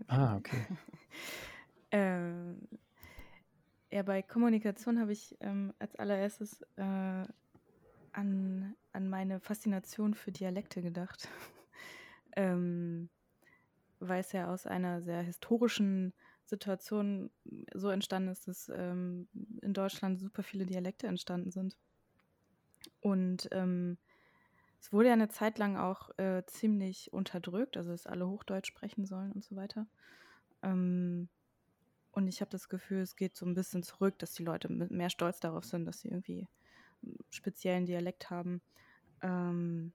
okay. Ah, okay. Ähm, ja, bei Kommunikation habe ich ähm, als allererstes äh, an, an meine Faszination für Dialekte gedacht. ähm, weil es ja aus einer sehr historischen Situation so entstanden ist, dass ähm, in Deutschland super viele Dialekte entstanden sind. Und ähm, es wurde ja eine Zeit lang auch äh, ziemlich unterdrückt, also dass alle Hochdeutsch sprechen sollen und so weiter. Ähm, und ich habe das Gefühl, es geht so ein bisschen zurück, dass die Leute mehr stolz darauf sind, dass sie irgendwie einen speziellen Dialekt haben. Ähm,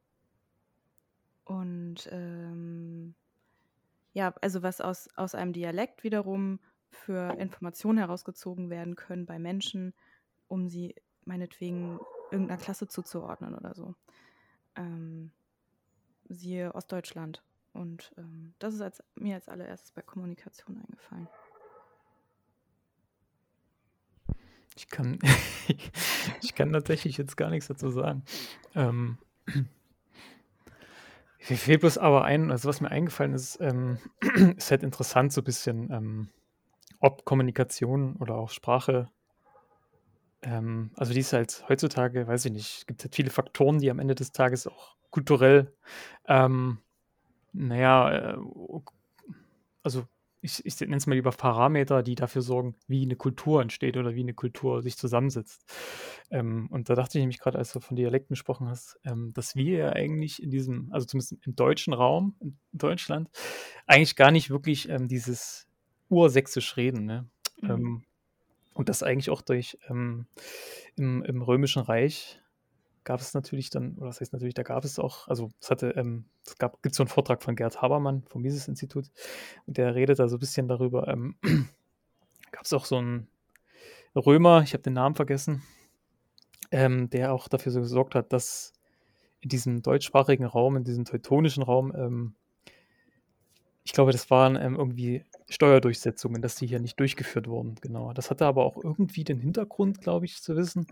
und ähm, ja, also was aus, aus einem Dialekt wiederum für Informationen herausgezogen werden können bei Menschen, um sie meinetwegen irgendeiner Klasse zuzuordnen oder so. Ähm, siehe Ostdeutschland. Und ähm, das ist als, mir als allererstes bei Kommunikation eingefallen. Ich kann, ich kann tatsächlich jetzt gar nichts dazu sagen. Ähm, mir fehlt bloß aber ein, also was mir eingefallen ist, ähm, ist halt interessant so ein bisschen, ähm, ob Kommunikation oder auch Sprache, ähm, also die ist halt heutzutage, weiß ich nicht, gibt halt viele Faktoren, die am Ende des Tages auch kulturell, ähm, naja, äh, also ich, ich nenne es mal lieber Parameter, die dafür sorgen, wie eine Kultur entsteht oder wie eine Kultur sich zusammensetzt. Ähm, und da dachte ich nämlich gerade, als du von Dialekten gesprochen hast, ähm, dass wir ja eigentlich in diesem, also zumindest im deutschen Raum, in Deutschland, eigentlich gar nicht wirklich ähm, dieses Ursächsisch reden. Ne? Mhm. Und das eigentlich auch durch ähm, im, im Römischen Reich gab es natürlich dann, oder das heißt natürlich, da gab es auch, also es hatte, ähm, es gab, gibt so einen Vortrag von Gerd Habermann vom Mises-Institut und der redet da so ein bisschen darüber, ähm, gab es auch so einen Römer, ich habe den Namen vergessen, ähm, der auch dafür so gesorgt hat, dass in diesem deutschsprachigen Raum, in diesem teutonischen Raum, ähm, ich glaube, das waren ähm, irgendwie Steuerdurchsetzungen, dass die hier nicht durchgeführt wurden. Genau. Das hatte aber auch irgendwie den Hintergrund, glaube ich, zu wissen,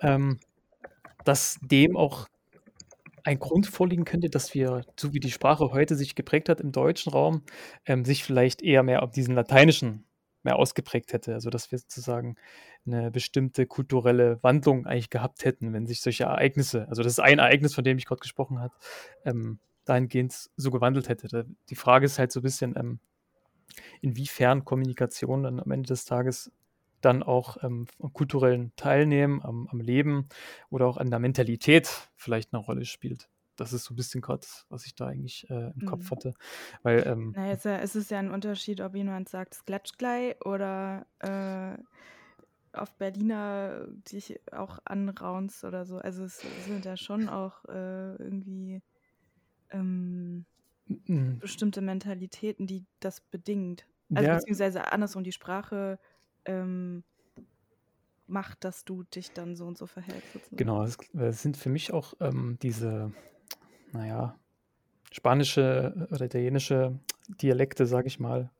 ähm, dass dem auch ein Grund vorliegen könnte, dass wir, so wie die Sprache heute sich geprägt hat im deutschen Raum, ähm, sich vielleicht eher mehr auf diesen lateinischen mehr ausgeprägt hätte. Also dass wir sozusagen eine bestimmte kulturelle Wandlung eigentlich gehabt hätten, wenn sich solche Ereignisse, also das ist ein Ereignis, von dem ich gerade gesprochen habe, ähm, dahingehend so gewandelt hätte. Die Frage ist halt so ein bisschen, ähm, inwiefern Kommunikation dann am Ende des Tages dann auch ähm, am kulturellen Teilnehmen, am, am, Leben oder auch an der Mentalität vielleicht eine Rolle spielt. Das ist so ein bisschen gerade, was ich da eigentlich äh, im mhm. Kopf hatte. Weil, ähm, naja, es, es ist ja ein Unterschied, ob jemand sagt, es klatscht gleich oder äh, auf Berliner dich auch anraunst oder so. Also es sind ja schon auch äh, irgendwie ähm, mhm. bestimmte Mentalitäten, die das bedingt. Also ja. beziehungsweise andersrum die Sprache ähm, macht, dass du dich dann so und so verhältst. Sozusagen. Genau, es, es, sind für mich auch ähm, diese, naja, spanische oder italienische Dialekte, sage ich mal,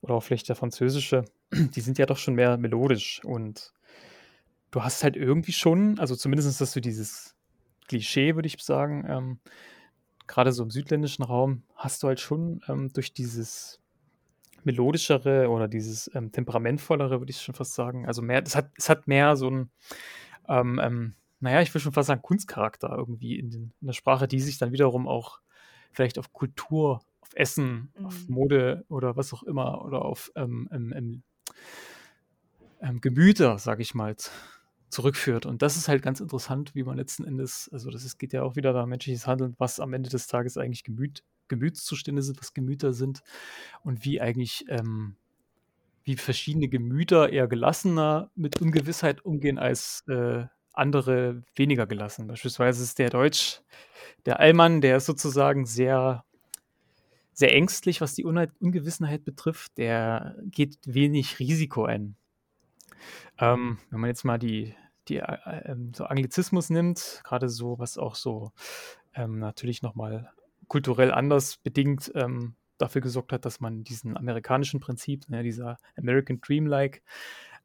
oder auch vielleicht der französische, die sind ja doch schon mehr melodisch und du hast halt irgendwie schon, also zumindest dass du dieses Klischee, würde ich sagen, ähm, gerade so im südländischen Raum, hast du halt schon ähm, durch dieses melodischere oder dieses ähm, temperamentvollere, würde ich schon fast sagen. Also mehr, es hat, es hat mehr so ein, ähm, ähm, naja, ich will schon fast sagen, Kunstcharakter irgendwie in, den, in, der Sprache, die sich dann wiederum auch vielleicht auf Kultur, auf Essen, mhm. auf Mode oder was auch immer oder auf ähm, ähm, ähm, Gemüter, sage ich mal, zurückführt. Und das ist halt ganz interessant, wie man letzten Endes, also das ist, geht ja auch wieder da menschliches Handeln, was am Ende des Tages eigentlich Gemüt Gemütszustände sind, was Gemüter sind und wie eigentlich, ähm, wie verschiedene Gemüter eher gelassener mit Ungewissheit umgehen als äh, andere weniger gelassen. Beispielsweise ist der Deutsch, der Allmann, der ist sozusagen sehr, sehr ängstlich, was die Un Ungewissenheit betrifft. Der geht wenig Risiko ein. Ähm, wenn man jetzt mal die, die äh, ähm, so Anglizismus nimmt, gerade so, was auch so ähm, natürlich nochmal kulturell anders bedingt ähm, dafür gesorgt hat, dass man diesen amerikanischen Prinzip, ne, dieser American Dream-like,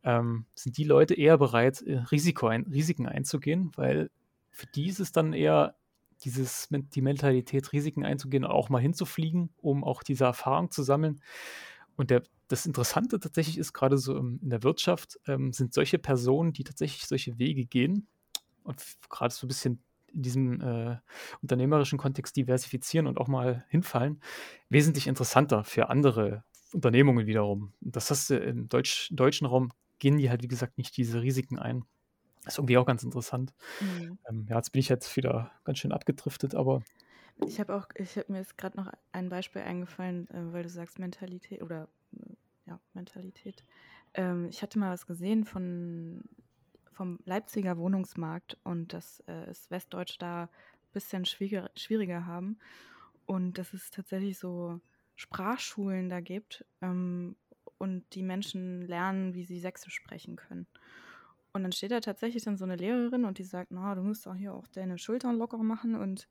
ähm, sind die Leute eher bereit, äh, Risiko ein, Risiken einzugehen, weil für die ist es dann eher dieses, die Mentalität, Risiken einzugehen, auch mal hinzufliegen, um auch diese Erfahrung zu sammeln. Und der, das Interessante tatsächlich ist gerade so in der Wirtschaft, ähm, sind solche Personen, die tatsächlich solche Wege gehen und gerade so ein bisschen in diesem äh, unternehmerischen Kontext diversifizieren und auch mal hinfallen, wesentlich interessanter für andere Unternehmungen wiederum. Und das hast du im Deutsch, deutschen Raum, gehen die halt, wie gesagt, nicht diese Risiken ein. Das ist irgendwie auch ganz interessant. Mhm. Ähm, ja, jetzt bin ich jetzt wieder ganz schön abgedriftet, aber. Ich habe auch, ich habe mir jetzt gerade noch ein Beispiel eingefallen, äh, weil du sagst Mentalität oder ja, Mentalität. Ähm, ich hatte mal was gesehen von vom Leipziger Wohnungsmarkt und dass äh, es Westdeutsch da ein bisschen schwieriger, schwieriger haben. Und dass es tatsächlich so Sprachschulen da gibt ähm, und die Menschen lernen, wie sie Sächsisch sprechen können. Und dann steht da tatsächlich dann so eine Lehrerin und die sagt, na, du musst doch hier auch deine Schultern locker machen und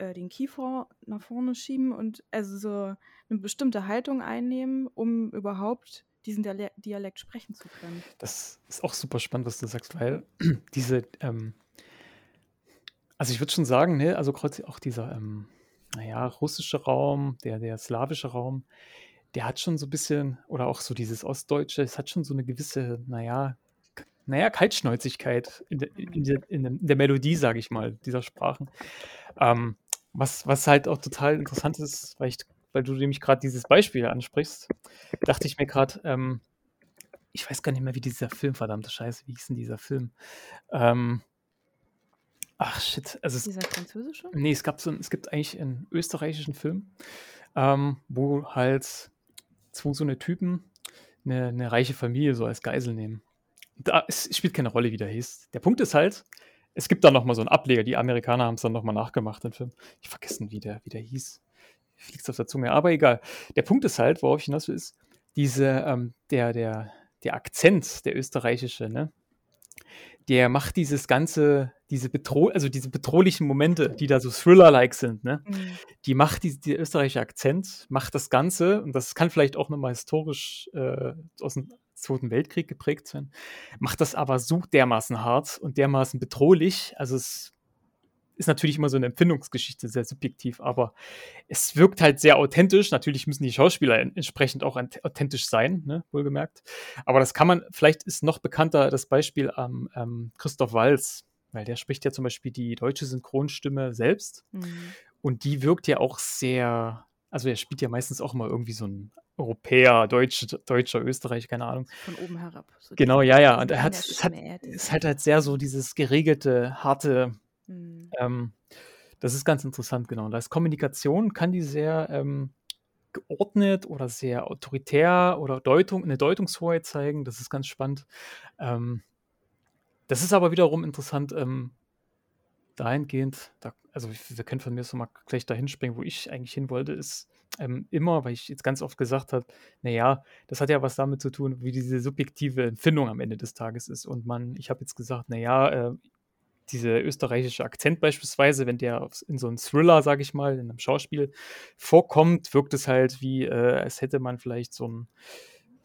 äh, den Kiefer nach vorne schieben und also so eine bestimmte Haltung einnehmen, um überhaupt diesen Dialekt sprechen zu können. Das ist auch super spannend, was du sagst, weil diese, ähm, also ich würde schon sagen, ne, also gerade auch dieser, ähm, naja, russische Raum, der, der slawische Raum, der hat schon so ein bisschen, oder auch so dieses Ostdeutsche, es hat schon so eine gewisse, naja, naja, Kaltschnäuzigkeit in, de, in, de, in, der Melodie, sage ich mal, dieser Sprachen. Ähm, was, was halt auch total interessant ist, weil ich weil du nämlich gerade dieses Beispiel ansprichst, dachte ich mir gerade, ähm, ich weiß gar nicht mehr, wie dieser Film, verdammte Scheiße, wie hieß denn dieser Film? Ähm, ach shit. Also es, dieser französische? Nee, es, gab so, es gibt eigentlich einen österreichischen Film, ähm, wo halt zwei so eine Typen eine, eine reiche Familie so als Geisel nehmen. Da es spielt keine Rolle, wie der hieß. Der Punkt ist halt, es gibt da nochmal so einen Ableger. Die Amerikaner haben es dann nochmal nachgemacht, den Film. Ich vergessen, wie der, wie der hieß fliegt auf der Zunge, aber egal. Der Punkt ist halt, worauf ich hinaus will, ist, diese, ähm, der, der, der Akzent, der österreichische, ne? Der macht dieses ganze, diese bedroh also diese bedrohlichen Momente, die da so Thriller-like sind, ne? Mhm. Die macht die, der österreichische Akzent, macht das Ganze, und das kann vielleicht auch nochmal historisch äh, aus dem Zweiten Weltkrieg geprägt sein, macht das aber so dermaßen hart und dermaßen bedrohlich, also es ist natürlich immer so eine Empfindungsgeschichte, sehr subjektiv, aber es wirkt halt sehr authentisch. Natürlich müssen die Schauspieler entsprechend auch authentisch sein, ne, wohlgemerkt. Aber das kann man, vielleicht ist noch bekannter das Beispiel am ähm, Christoph Walz, weil der spricht ja zum Beispiel die deutsche Synchronstimme selbst. Mhm. Und die wirkt ja auch sehr, also er spielt ja meistens auch mal irgendwie so ein Europäer, Deutsch, Deutscher, Österreich, keine Ahnung. Von oben herab. So genau, ja, ja. Und er hat, es hat, es hat halt sehr so dieses geregelte, harte Mhm. Ähm, das ist ganz interessant, genau. Und als Kommunikation kann die sehr ähm, geordnet oder sehr autoritär oder Deutung, eine Deutungshoheit zeigen. Das ist ganz spannend. Ähm, das ist aber wiederum interessant, ähm, dahingehend, da, also wir können von mir so mal gleich dahin springen, wo ich eigentlich hin wollte, ist ähm, immer, weil ich jetzt ganz oft gesagt habe, naja, das hat ja was damit zu tun, wie diese subjektive Empfindung am Ende des Tages ist. Und man, ich habe jetzt gesagt, naja, äh, dieser österreichische Akzent beispielsweise, wenn der in so einem Thriller, sage ich mal, in einem Schauspiel vorkommt, wirkt es halt wie, äh, als hätte man vielleicht so ein,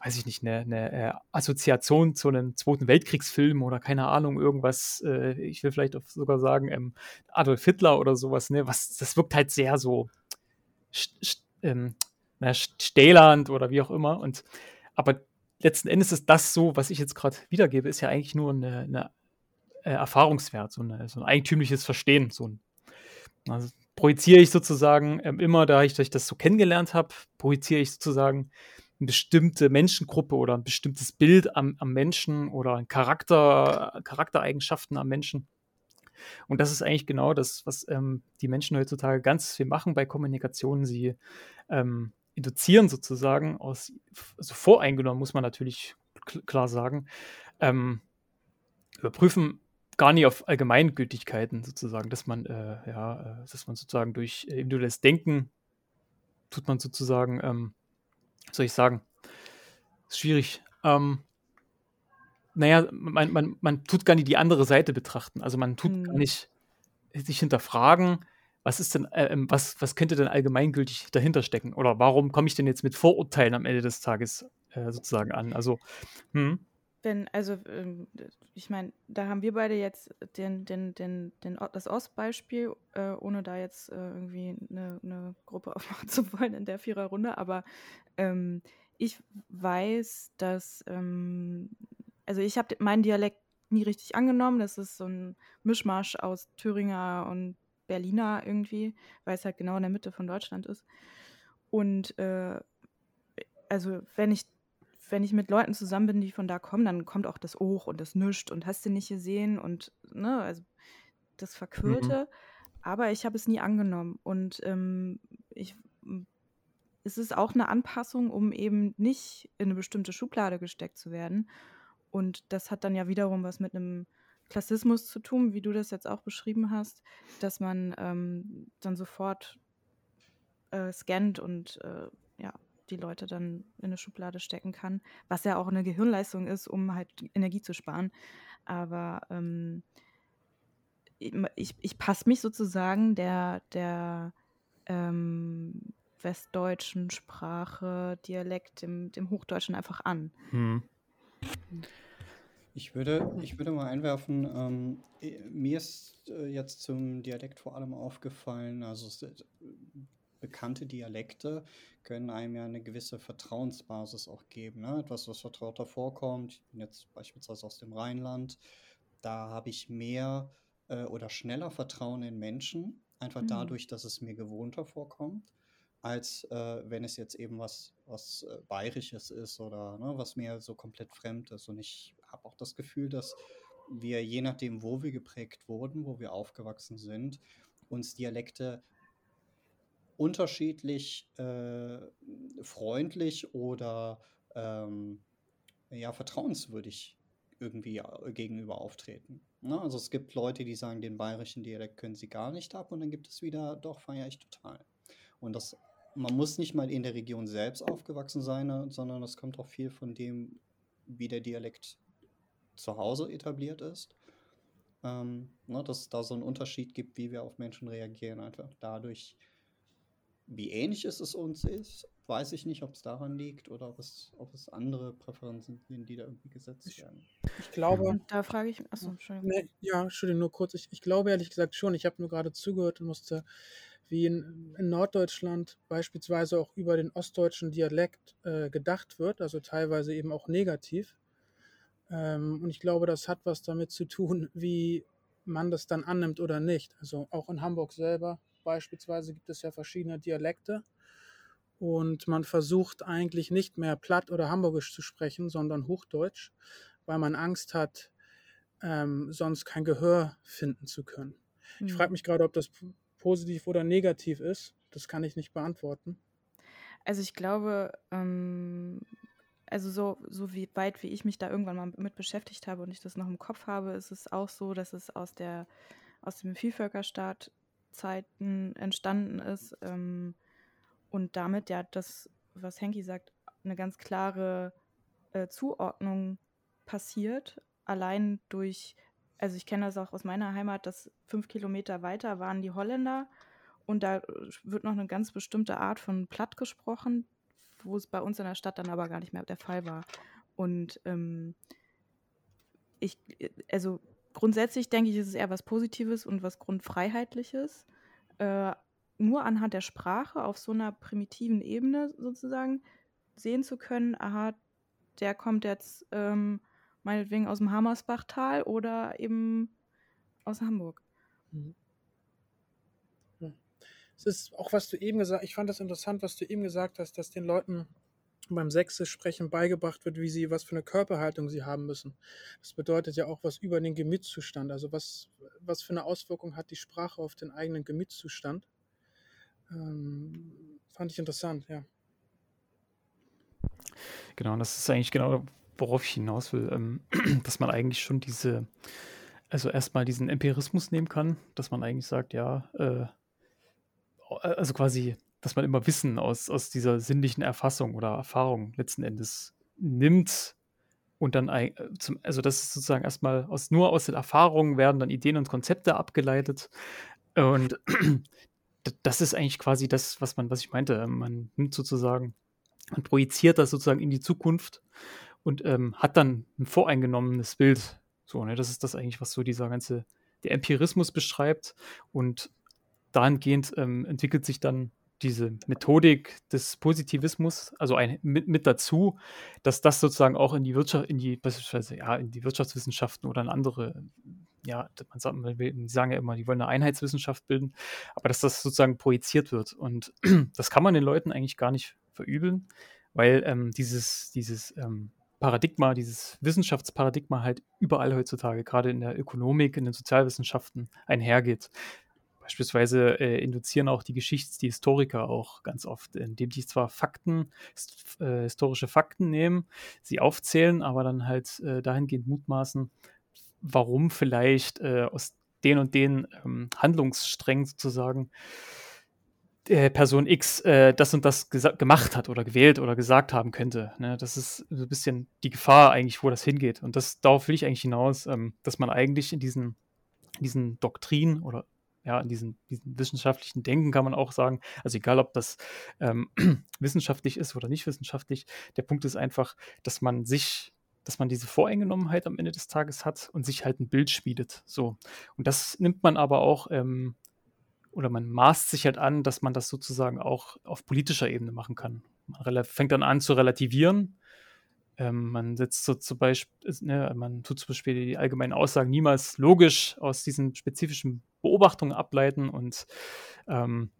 weiß ich nicht, eine, eine äh, Assoziation zu einem Zweiten Weltkriegsfilm oder keine Ahnung, irgendwas, äh, ich will vielleicht sogar sagen, ähm, Adolf Hitler oder sowas, ne, was, das wirkt halt sehr so ähm, stählernd oder wie auch immer und aber letzten Endes ist das so, was ich jetzt gerade wiedergebe, ist ja eigentlich nur eine, eine äh, Erfahrungswert, so, eine, so, ein eigentümliches Verstehen. So ein, also projiziere ich sozusagen ähm, immer, da ich, da ich das so kennengelernt habe, projiziere ich sozusagen eine bestimmte Menschengruppe oder ein bestimmtes Bild am, am Menschen oder Charakter, Charaktereigenschaften am Menschen. Und das ist eigentlich genau das, was ähm, die Menschen heutzutage ganz viel machen bei Kommunikation. Sie ähm, induzieren sozusagen aus, also voreingenommen muss man natürlich klar sagen, ähm, überprüfen gar nicht auf Allgemeingültigkeiten sozusagen, dass man, äh, ja, äh, dass man sozusagen durch individuelles Denken tut man sozusagen, ähm, soll ich sagen, ist schwierig. Ähm, naja, man, man, man tut gar nicht die andere Seite betrachten. Also man tut hm. gar nicht sich hinterfragen, was ist denn, äh, ähm, was, was könnte denn allgemeingültig dahinter stecken? Oder warum komme ich denn jetzt mit Vorurteilen am Ende des Tages äh, sozusagen an? Also, hm wenn, also ähm, ich meine, da haben wir beide jetzt den, den, den, den, das Ostbeispiel, äh, ohne da jetzt äh, irgendwie eine, eine, Gruppe aufmachen zu wollen in der Viererrunde, aber ähm, ich weiß, dass, ähm, also ich habe meinen Dialekt nie richtig angenommen. Das ist so ein Mischmasch aus Thüringer und Berliner irgendwie, weil es halt genau in der Mitte von Deutschland ist. Und äh, also wenn ich wenn ich mit Leuten zusammen bin, die von da kommen, dann kommt auch das Och und das Nischt und hast du nicht gesehen und ne, also das Verquirlte. Mhm. Aber ich habe es nie angenommen. Und ähm, ich, es ist auch eine Anpassung, um eben nicht in eine bestimmte Schublade gesteckt zu werden. Und das hat dann ja wiederum was mit einem Klassismus zu tun, wie du das jetzt auch beschrieben hast, dass man ähm, dann sofort äh, scannt und äh, die Leute dann in eine Schublade stecken kann, was ja auch eine Gehirnleistung ist, um halt Energie zu sparen. Aber ähm, ich, ich passe mich sozusagen der, der ähm, westdeutschen Sprache, Dialekt, dem, dem Hochdeutschen einfach an. Hm. Ich würde, ich würde mal einwerfen, ähm, mir ist äh, jetzt zum Dialekt vor allem aufgefallen, also bekannte Dialekte können einem ja eine gewisse Vertrauensbasis auch geben. Ne? Etwas, was vertrauter vorkommt. Ich bin jetzt beispielsweise aus dem Rheinland. Da habe ich mehr äh, oder schneller Vertrauen in Menschen, einfach mhm. dadurch, dass es mir gewohnter vorkommt, als äh, wenn es jetzt eben was, was äh, Bayerisches ist oder ne, was mir so komplett fremd ist. Und ich habe auch das Gefühl, dass wir, je nachdem, wo wir geprägt wurden, wo wir aufgewachsen sind, uns Dialekte unterschiedlich äh, freundlich oder ähm, ja, vertrauenswürdig irgendwie äh, gegenüber auftreten. Ne? Also es gibt Leute, die sagen, den bayerischen Dialekt können sie gar nicht ab und dann gibt es wieder, doch, feiere ich total. Und das, man muss nicht mal in der Region selbst aufgewachsen sein, ne, sondern es kommt auch viel von dem, wie der Dialekt zu Hause etabliert ist. Ähm, ne, dass es da so einen Unterschied gibt, wie wir auf Menschen reagieren, einfach dadurch, wie ähnlich es uns ist, weiß ich nicht, ob es daran liegt oder ob es, ob es andere Präferenzen sind, die da irgendwie gesetzt werden. Ich glaube. Und da frage ich. Achso, Entschuldigung. Nee, ja, Entschuldigung, nur kurz. Ich, ich glaube ehrlich gesagt schon. Ich habe nur gerade zugehört und musste, wie in, in, Norddeutschland beispielsweise auch über den ostdeutschen Dialekt äh, gedacht wird, also teilweise eben auch negativ. Ähm, und ich glaube, das hat was damit zu tun, wie man das dann annimmt oder nicht. Also auch in Hamburg selber beispielsweise gibt es ja verschiedene Dialekte. Und man versucht eigentlich nicht mehr Platt oder Hamburgisch zu sprechen, sondern Hochdeutsch, weil man Angst hat, ähm, sonst kein Gehör finden zu können. Mhm. Ich frage mich gerade, ob das positiv oder negativ ist. Das kann ich nicht beantworten. Also ich glaube, ähm, also so, so wie weit wie ich mich da irgendwann mal mit beschäftigt habe und ich das noch im Kopf habe, ist es auch so, dass es aus der aus dem Vielvölkerstaat Zeiten entstanden ist ähm, und damit ja das, was Henki sagt, eine ganz klare äh, Zuordnung passiert, allein durch, also ich kenne das auch aus meiner Heimat, dass fünf Kilometer weiter waren die Holländer und da wird noch eine ganz bestimmte Art von Platt gesprochen, wo es bei uns in der Stadt dann aber gar nicht mehr der Fall war. Und ähm, ich, also grundsätzlich denke ich, ist es eher was Positives und was Grundfreiheitliches. Äh, nur anhand der Sprache auf so einer primitiven Ebene sozusagen sehen zu können, aha, der kommt jetzt ähm, meinetwegen aus dem Hammersbachtal oder eben aus Hamburg. Mhm. Es ist auch, was du eben gesagt hast, ich fand das interessant, was du eben gesagt hast, dass den Leuten beim Sächsisch sprechen beigebracht wird, wie sie, was für eine Körperhaltung sie haben müssen. Das bedeutet ja auch was über den Gemütszustand. Also was, was für eine Auswirkung hat die Sprache auf den eigenen Gemütszustand? Ähm, fand ich interessant, ja. Genau, das ist eigentlich genau, worauf ich hinaus will, ähm, dass man eigentlich schon diese, also erstmal diesen Empirismus nehmen kann, dass man eigentlich sagt, ja, äh, also quasi dass man immer Wissen aus, aus dieser sinnlichen Erfassung oder Erfahrung letzten Endes nimmt und dann, zum, also das ist sozusagen erstmal aus, nur aus den Erfahrungen werden dann Ideen und Konzepte abgeleitet. Und das ist eigentlich quasi das, was man, was ich meinte. Man nimmt sozusagen, man projiziert das sozusagen in die Zukunft und ähm, hat dann ein voreingenommenes Bild. So, ne, das ist das eigentlich, was so dieser ganze, der Empirismus beschreibt. Und dahingehend ähm, entwickelt sich dann diese Methodik des Positivismus, also ein, mit, mit dazu, dass das sozusagen auch in die Wirtschaft, in die, beispielsweise, ja, in die Wirtschaftswissenschaften oder in andere, ja, man sagt, die sagen ja immer, die wollen eine Einheitswissenschaft bilden, aber dass das sozusagen projiziert wird. Und das kann man den Leuten eigentlich gar nicht verübeln, weil ähm, dieses, dieses ähm, Paradigma, dieses Wissenschaftsparadigma halt überall heutzutage, gerade in der Ökonomik, in den Sozialwissenschaften einhergeht. Beispielsweise äh, induzieren auch die Geschichts-, die Historiker auch ganz oft, indem die zwar Fakten, äh, historische Fakten nehmen, sie aufzählen, aber dann halt äh, dahingehend mutmaßen, warum vielleicht äh, aus den und den ähm, Handlungssträngen sozusagen Person X äh, das und das gemacht hat oder gewählt oder gesagt haben könnte. Ne? Das ist so ein bisschen die Gefahr eigentlich, wo das hingeht. Und das darauf will ich eigentlich hinaus, ähm, dass man eigentlich in diesen, diesen Doktrinen oder ja, in diesem, diesem wissenschaftlichen Denken kann man auch sagen, also egal ob das ähm, wissenschaftlich ist oder nicht wissenschaftlich, der Punkt ist einfach, dass man sich, dass man diese Voreingenommenheit am Ende des Tages hat und sich halt ein Bild schmiedet. So. Und das nimmt man aber auch, ähm, oder man maßt sich halt an, dass man das sozusagen auch auf politischer Ebene machen kann. Man fängt dann an zu relativieren ähm, man setzt so zum Beispiel, ne, man tut zum Beispiel die allgemeinen Aussagen niemals logisch aus diesen spezifischen Beobachtungen ableiten und ähm,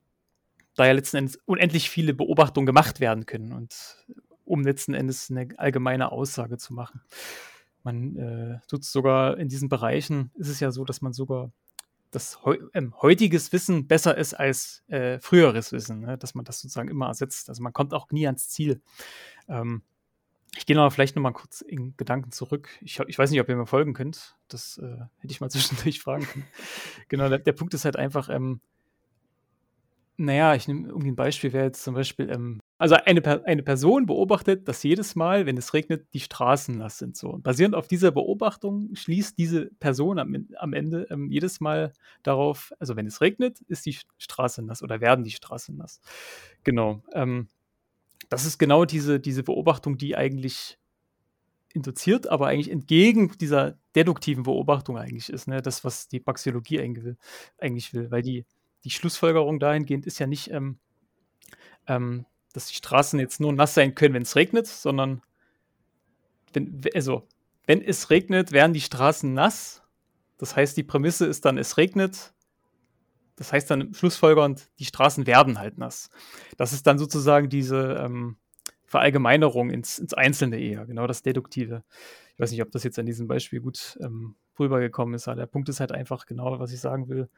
da ja letzten Endes unendlich viele Beobachtungen gemacht werden können und um letzten Endes eine allgemeine Aussage zu machen. Man äh, tut es sogar in diesen Bereichen, ist es ja so, dass man sogar das heu ähm, heutiges Wissen besser ist als äh, früheres Wissen, ne? dass man das sozusagen immer ersetzt. Also man kommt auch nie ans Ziel. Ähm, ich gehe noch vielleicht noch mal kurz in Gedanken zurück. Ich, ich weiß nicht, ob ihr mir folgen könnt. Das äh, hätte ich mal zwischendurch fragen können. genau, der, der, Punkt ist halt einfach, ähm, naja, ich nehme irgendwie ein Beispiel, wäre jetzt zum Beispiel, ähm, also eine, eine Person beobachtet, dass jedes Mal, wenn es regnet, die Straßen nass sind. So. Und basierend auf dieser Beobachtung schließt diese Person am, am Ende ähm, jedes Mal darauf, also wenn es regnet, ist die Straße nass oder werden die Straßen nass. Genau. Ähm, das ist genau diese, diese Beobachtung, die eigentlich induziert, aber eigentlich entgegen dieser deduktiven Beobachtung eigentlich ist, ne? das, was die Praxeologie eigentlich will. Weil die, die Schlussfolgerung dahingehend ist ja nicht, ähm, ähm, dass die Straßen jetzt nur nass sein können, wenn es regnet, sondern wenn, also, wenn es regnet, werden die Straßen nass. Das heißt, die Prämisse ist dann, es regnet, das heißt dann schlussfolgernd, die Straßen werden halt nass. Das ist dann sozusagen diese ähm, Verallgemeinerung ins, ins Einzelne eher, genau das Deduktive. Ich weiß nicht, ob das jetzt an diesem Beispiel gut ähm, rübergekommen ist, aber der Punkt ist halt einfach genau, was ich sagen will.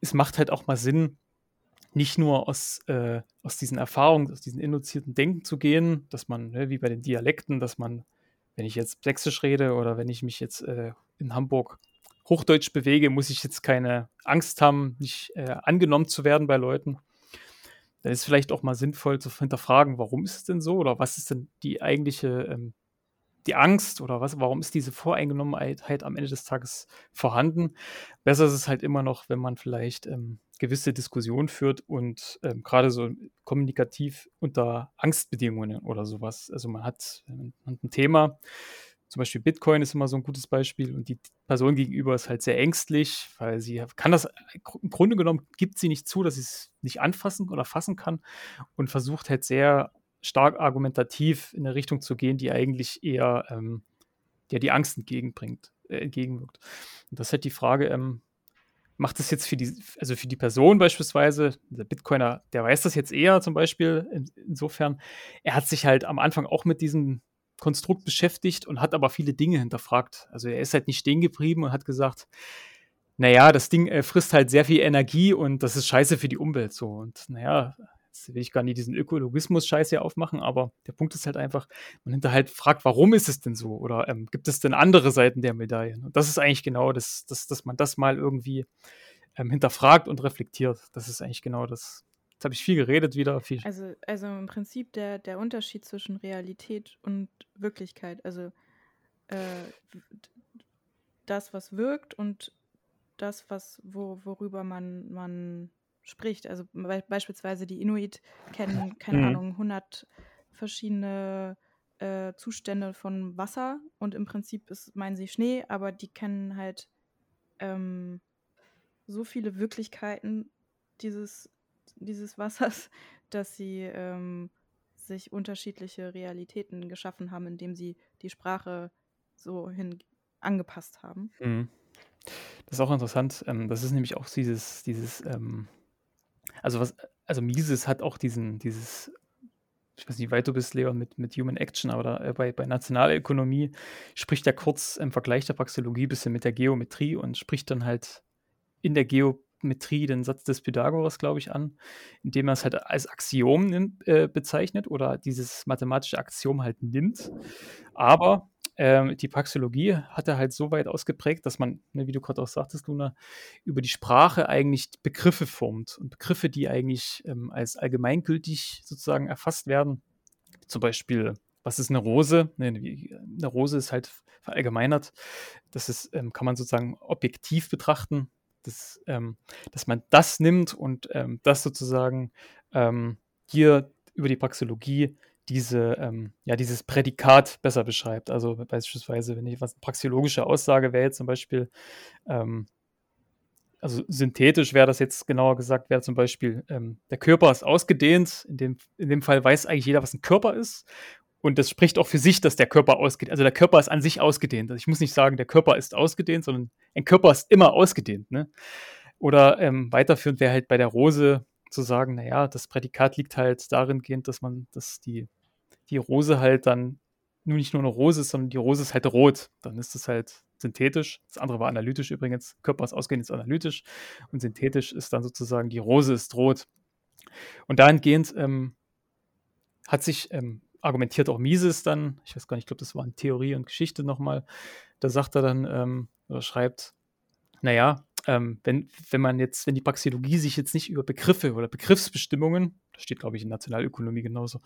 Es macht halt auch mal Sinn, nicht nur aus, äh, aus diesen Erfahrungen, aus diesen induzierten Denken zu gehen, dass man, ne, wie bei den Dialekten, dass man, wenn ich jetzt Sächsisch rede oder wenn ich mich jetzt äh, in Hamburg Hochdeutsch bewege, muss ich jetzt keine Angst haben, nicht äh, angenommen zu werden bei Leuten. Da ist vielleicht auch mal sinnvoll zu hinterfragen, warum ist es denn so oder was ist denn die eigentliche ähm, die Angst oder was, warum ist diese Voreingenommenheit am Ende des Tages vorhanden? Besser ist es halt immer noch, wenn man vielleicht ähm, gewisse Diskussionen führt und ähm, gerade so kommunikativ unter Angstbedingungen oder sowas. Also man hat, man hat ein Thema, zum Beispiel Bitcoin ist immer so ein gutes Beispiel und die Person gegenüber ist halt sehr ängstlich, weil sie kann das, im Grunde genommen gibt sie nicht zu, dass sie es nicht anfassen oder fassen kann und versucht halt sehr stark argumentativ in eine Richtung zu gehen, die eigentlich eher ähm, ja, die Angst entgegenbringt, äh, entgegenwirkt. Und das ist halt die Frage, ähm, macht das jetzt für die, also für die Person beispielsweise, der Bitcoiner, der weiß das jetzt eher zum Beispiel, in, insofern, er hat sich halt am Anfang auch mit diesem Konstrukt beschäftigt und hat aber viele Dinge hinterfragt. Also er ist halt nicht stehen geblieben und hat gesagt, naja, das Ding äh, frisst halt sehr viel Energie und das ist scheiße für die Umwelt so. Und naja, jetzt will ich gar nicht diesen Ökologismus-Scheiß hier aufmachen, aber der Punkt ist halt einfach, man hinterhalt fragt, warum ist es denn so? Oder ähm, gibt es denn andere Seiten der Medaillen? Und das ist eigentlich genau das, das dass man das mal irgendwie ähm, hinterfragt und reflektiert. Das ist eigentlich genau das, Jetzt habe ich viel geredet wieder. Viel also, also im Prinzip der, der Unterschied zwischen Realität und Wirklichkeit. Also äh, das, was wirkt und das, was, wo, worüber man, man spricht. Also be beispielsweise die Inuit kennen, keine mhm. Ahnung, 100 verschiedene äh, Zustände von Wasser und im Prinzip ist, meinen sie Schnee, aber die kennen halt ähm, so viele Wirklichkeiten dieses, dieses Wassers, dass sie ähm, sich unterschiedliche Realitäten geschaffen haben, indem sie die Sprache so hin angepasst haben. Mhm. Das ist auch interessant. Ähm, das ist nämlich auch dieses, dieses, ähm, also was, also Mises hat auch diesen, dieses, ich weiß nicht, wie weit du bist, Leon, mit, mit Human Action, aber da, äh, bei, bei Nationalökonomie spricht er kurz im Vergleich der Praxeologie ein bisschen mit der Geometrie und spricht dann halt in der Geometrie den Satz des Pythagoras, glaube ich, an, indem er es halt als Axiom nimmt, äh, bezeichnet oder dieses mathematische Axiom halt nimmt. Aber ähm, die Praxeologie hat er halt so weit ausgeprägt, dass man, ne, wie du gerade auch sagtest, Luna, über die Sprache eigentlich Begriffe formt und Begriffe, die eigentlich ähm, als allgemeingültig sozusagen erfasst werden. Zum Beispiel, was ist eine Rose? Ne, eine Rose ist halt verallgemeinert. Das ist, ähm, kann man sozusagen objektiv betrachten, dass, ähm, dass man das nimmt und ähm, das sozusagen ähm, hier über die Praxeologie diese, ähm, ja, dieses Prädikat besser beschreibt. Also beispielsweise, wenn ich was praxiologische Aussage wäre jetzt zum Beispiel, ähm, also synthetisch wäre das jetzt genauer gesagt, wäre zum Beispiel, ähm, der Körper ist ausgedehnt. In dem, in dem Fall weiß eigentlich jeder, was ein Körper ist. Und das spricht auch für sich, dass der Körper ausgedehnt, also der Körper ist an sich ausgedehnt. Also ich muss nicht sagen, der Körper ist ausgedehnt, sondern ein Körper ist immer ausgedehnt. Ne? Oder ähm, weiterführend wäre halt bei der Rose zu sagen, naja, das Prädikat liegt halt darin gehend, dass man, dass die die Rose halt dann nur nicht nur eine Rose ist, sondern die Rose ist halt rot. Dann ist es halt synthetisch. Das andere war analytisch übrigens. Körper ist ausgehend ist analytisch und synthetisch ist dann sozusagen die Rose ist rot. Und dahingehend ähm, hat sich ähm, argumentiert auch Mises dann, ich weiß gar nicht, ich glaube, das war in Theorie und Geschichte nochmal, da sagt er dann ähm, oder schreibt, naja, ähm, wenn, wenn man jetzt, wenn die Praxeologie sich jetzt nicht über Begriffe oder Begriffsbestimmungen, das steht, glaube ich, in Nationalökonomie genauso,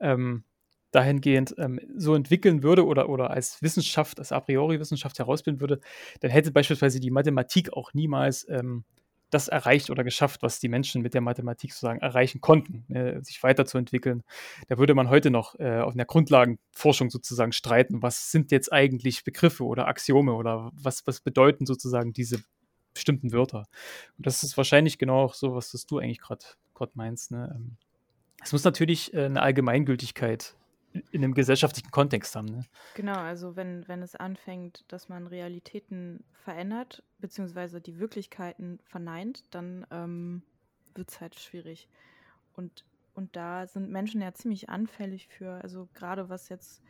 ähm, dahingehend ähm, so entwickeln würde oder, oder als Wissenschaft, als a priori Wissenschaft herausbilden würde, dann hätte beispielsweise die Mathematik auch niemals ähm, das erreicht oder geschafft, was die Menschen mit der Mathematik sozusagen erreichen konnten, äh, sich weiterzuentwickeln. Da würde man heute noch äh, auf einer Grundlagenforschung sozusagen streiten, was sind jetzt eigentlich Begriffe oder Axiome oder was, was bedeuten sozusagen diese bestimmten Wörter. Und das ist wahrscheinlich genau auch so, was du eigentlich gerade meinst. Ne? Ähm, es muss natürlich äh, eine Allgemeingültigkeit in einem gesellschaftlichen Kontext haben. Ne? Genau, also wenn, wenn es anfängt, dass man Realitäten verändert, beziehungsweise die Wirklichkeiten verneint, dann ähm, wird es halt schwierig. Und, und da sind Menschen ja ziemlich anfällig für, also gerade was jetzt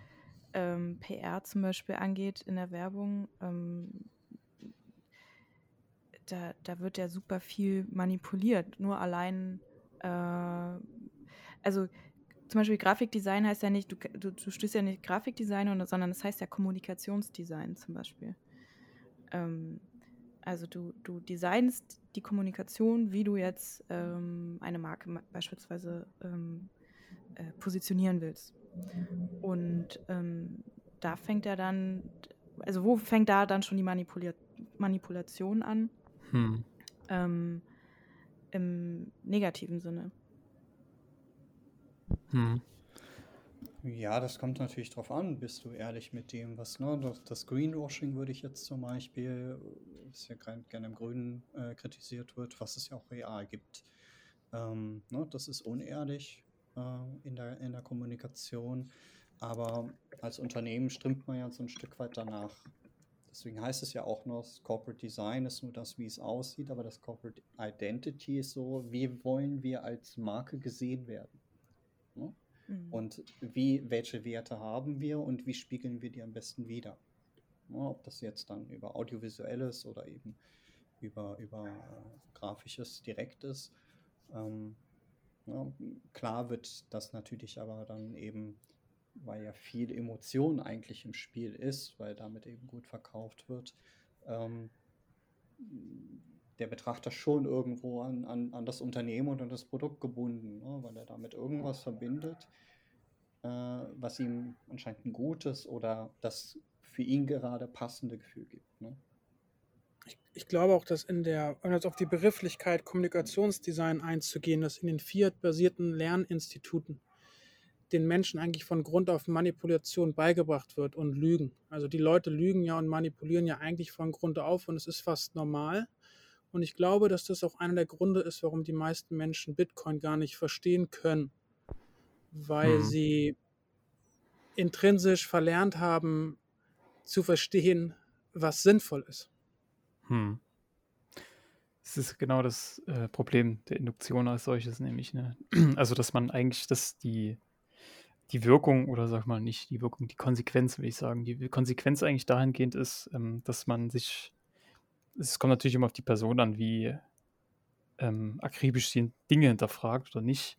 ähm, PR zum Beispiel angeht in der Werbung, ähm, da, da wird ja super viel manipuliert. Nur allein, äh, also zum Beispiel Grafikdesign heißt ja nicht, du, du, du stößt ja nicht Grafikdesign, sondern es das heißt ja Kommunikationsdesign zum Beispiel. Ähm, also du, du designst die Kommunikation, wie du jetzt ähm, eine Marke beispielsweise ähm, äh, positionieren willst. Und ähm, da fängt er dann, also wo fängt da dann schon die Manipula Manipulation an? Hm. Ähm, Im negativen Sinne. Hm. Ja, das kommt natürlich drauf an, bist du ehrlich mit dem, was, ne, das, Greenwashing würde ich jetzt zum Beispiel, was ja gerne im Grünen äh, kritisiert wird, was es ja auch real gibt. Ähm, ne, das ist unehrlich äh, in, der, in der Kommunikation, aber als Unternehmen strimmt man ja so ein Stück weit danach. Deswegen heißt es ja auch noch, das Corporate Design ist nur das, wie es aussieht, aber das Corporate Identity ist so, wie wollen wir als Marke gesehen werden. Ne? Mhm. Und wie, welche Werte haben wir und wie spiegeln wir die am besten wider? Ne? Ob das jetzt dann über audiovisuelles oder eben über, über äh, grafisches direkt ist. Ähm, ja, klar wird das natürlich aber dann eben, weil ja viel Emotion eigentlich im Spiel ist, weil damit eben gut verkauft wird, ähm, der Betrachter schon irgendwo an, an, an das Unternehmen und an das Produkt gebunden, ne? weil er damit irgendwas verbindet, äh, was ihm anscheinend ein gutes oder das für ihn gerade passende Gefühl gibt. Ne? Ich, ich, glaube auch, dass in der, um jetzt auf die Begrifflichkeit Kommunikationsdesign einzugehen, dass in den Fiat-basierten Lerninstituten den Menschen eigentlich von Grund auf Manipulation beigebracht wird und Lügen. Also die Leute lügen ja und manipulieren ja eigentlich von Grund auf und es ist fast normal. Und ich glaube, dass das auch einer der Gründe ist, warum die meisten Menschen Bitcoin gar nicht verstehen können, weil hm. sie intrinsisch verlernt haben zu verstehen, was sinnvoll ist. Hm. Das ist genau das äh, Problem der Induktion als solches, nämlich, ne? Also, dass man eigentlich, dass die, die Wirkung, oder sag mal nicht die Wirkung, die Konsequenz, will ich sagen, die Konsequenz eigentlich dahingehend ist, ähm, dass man sich, es kommt natürlich immer auf die Person an, wie ähm, akribisch sie Dinge hinterfragt oder nicht,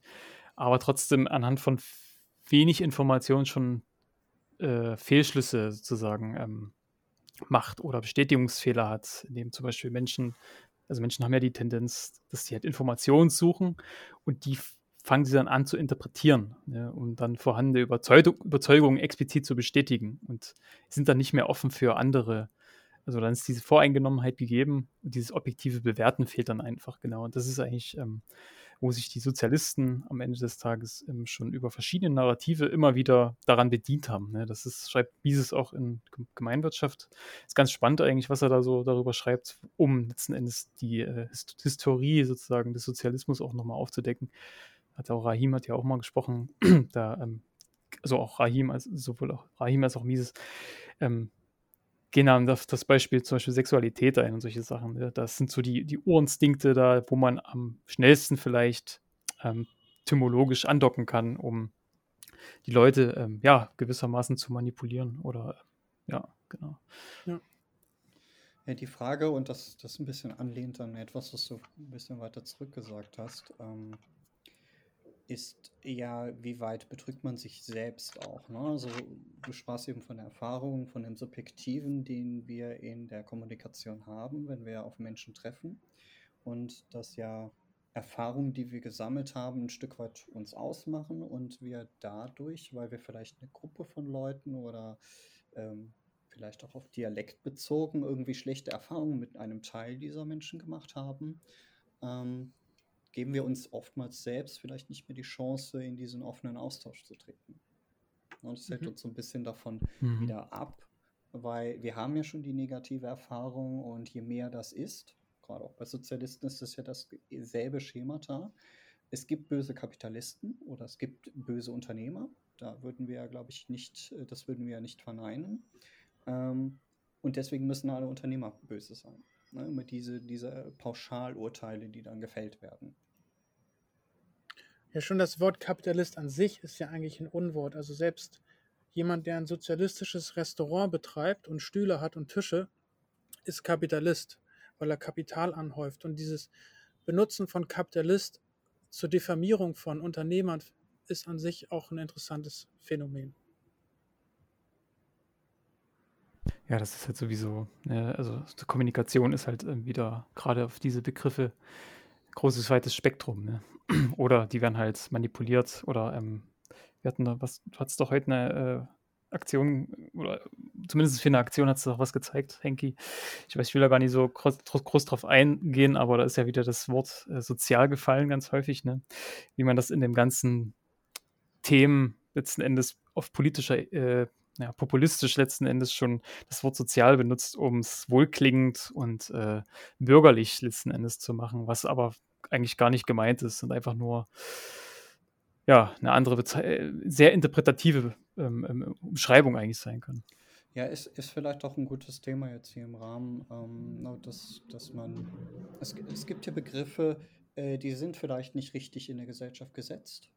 aber trotzdem anhand von wenig Informationen schon äh, Fehlschlüsse sozusagen ähm, macht oder Bestätigungsfehler hat, indem zum Beispiel Menschen also Menschen haben ja die Tendenz, dass sie halt Informationen suchen und die fangen sie dann an zu interpretieren, ne, um dann vorhandene Überzeugung, Überzeugungen explizit zu bestätigen und sind dann nicht mehr offen für andere. Also dann ist diese Voreingenommenheit gegeben und dieses objektive Bewerten fehlt dann einfach genau. Und das ist eigentlich ähm, wo sich die Sozialisten am Ende des Tages ähm, schon über verschiedene Narrative immer wieder daran bedient haben. Ne? Das ist, schreibt Mises auch in Gemeinwirtschaft. Ist ganz spannend eigentlich, was er da so darüber schreibt, um letzten Endes die äh, Historie sozusagen des Sozialismus auch nochmal aufzudecken. Hat auch Rahim hat ja auch mal gesprochen, da, ähm, also auch Rahim, als, sowohl auch Rahim als auch Mises, ähm, gehen dann auf das Beispiel zum Beispiel Sexualität ein und solche Sachen. Ne? Das sind so die, die Urinstinkte da, wo man am schnellsten vielleicht ähm, tymologisch andocken kann, um die Leute ähm, ja gewissermaßen zu manipulieren oder ja, genau. Ja. ja die Frage, und das, das ein bisschen anlehnt an etwas, was du ein bisschen weiter zurückgesagt hast, ähm, ist ja, wie weit betrügt man sich selbst auch. Ne? Also du sprachst eben von der Erfahrung, von dem Subjektiven, den wir in der Kommunikation haben, wenn wir auf Menschen treffen. Und dass ja Erfahrungen, die wir gesammelt haben, ein Stück weit uns ausmachen und wir dadurch, weil wir vielleicht eine Gruppe von Leuten oder ähm, vielleicht auch auf Dialekt bezogen irgendwie schlechte Erfahrungen mit einem Teil dieser Menschen gemacht haben, ähm, geben wir uns oftmals selbst vielleicht nicht mehr die Chance, in diesen offenen Austausch zu treten. Und das hält mhm. uns so ein bisschen davon mhm. wieder ab, weil wir haben ja schon die negative Erfahrung und je mehr das ist, gerade auch bei Sozialisten ist das ja dasselbe Schemata. Es gibt böse Kapitalisten oder es gibt böse Unternehmer. Da würden wir ja, glaube ich, nicht, das würden wir ja nicht verneinen. Ähm, und deswegen müssen alle Unternehmer böse sein. Ne? Immer diese, diese Pauschalurteile, die dann gefällt werden. Ja, schon das Wort Kapitalist an sich ist ja eigentlich ein Unwort. Also selbst jemand, der ein sozialistisches Restaurant betreibt und Stühle hat und Tische, ist Kapitalist, weil er Kapital anhäuft. Und dieses Benutzen von Kapitalist zur Diffamierung von Unternehmern ist an sich auch ein interessantes Phänomen. Ja, das ist halt sowieso, ne, also Kommunikation ist halt ähm, wieder gerade auf diese Begriffe großes, weites Spektrum. Ne? oder die werden halt manipuliert oder ähm, wir hatten da was, du hattest doch heute eine äh, Aktion oder zumindest für eine Aktion hat es doch was gezeigt, Henki. Ich weiß, ich will da gar nicht so groß, groß drauf eingehen, aber da ist ja wieder das Wort äh, sozial gefallen ganz häufig, ne? Wie man das in dem ganzen Themen letzten Endes auf politischer äh, ja, populistisch letzten Endes schon das Wort sozial benutzt, um es wohlklingend und äh, bürgerlich letzten Endes zu machen, was aber eigentlich gar nicht gemeint ist und einfach nur ja, eine andere, äh, sehr interpretative ähm, ähm, Umschreibung eigentlich sein kann. Ja, ist, ist vielleicht auch ein gutes Thema jetzt hier im Rahmen, ähm, dass, dass man, es, es gibt hier Begriffe, äh, die sind vielleicht nicht richtig in der Gesellschaft gesetzt.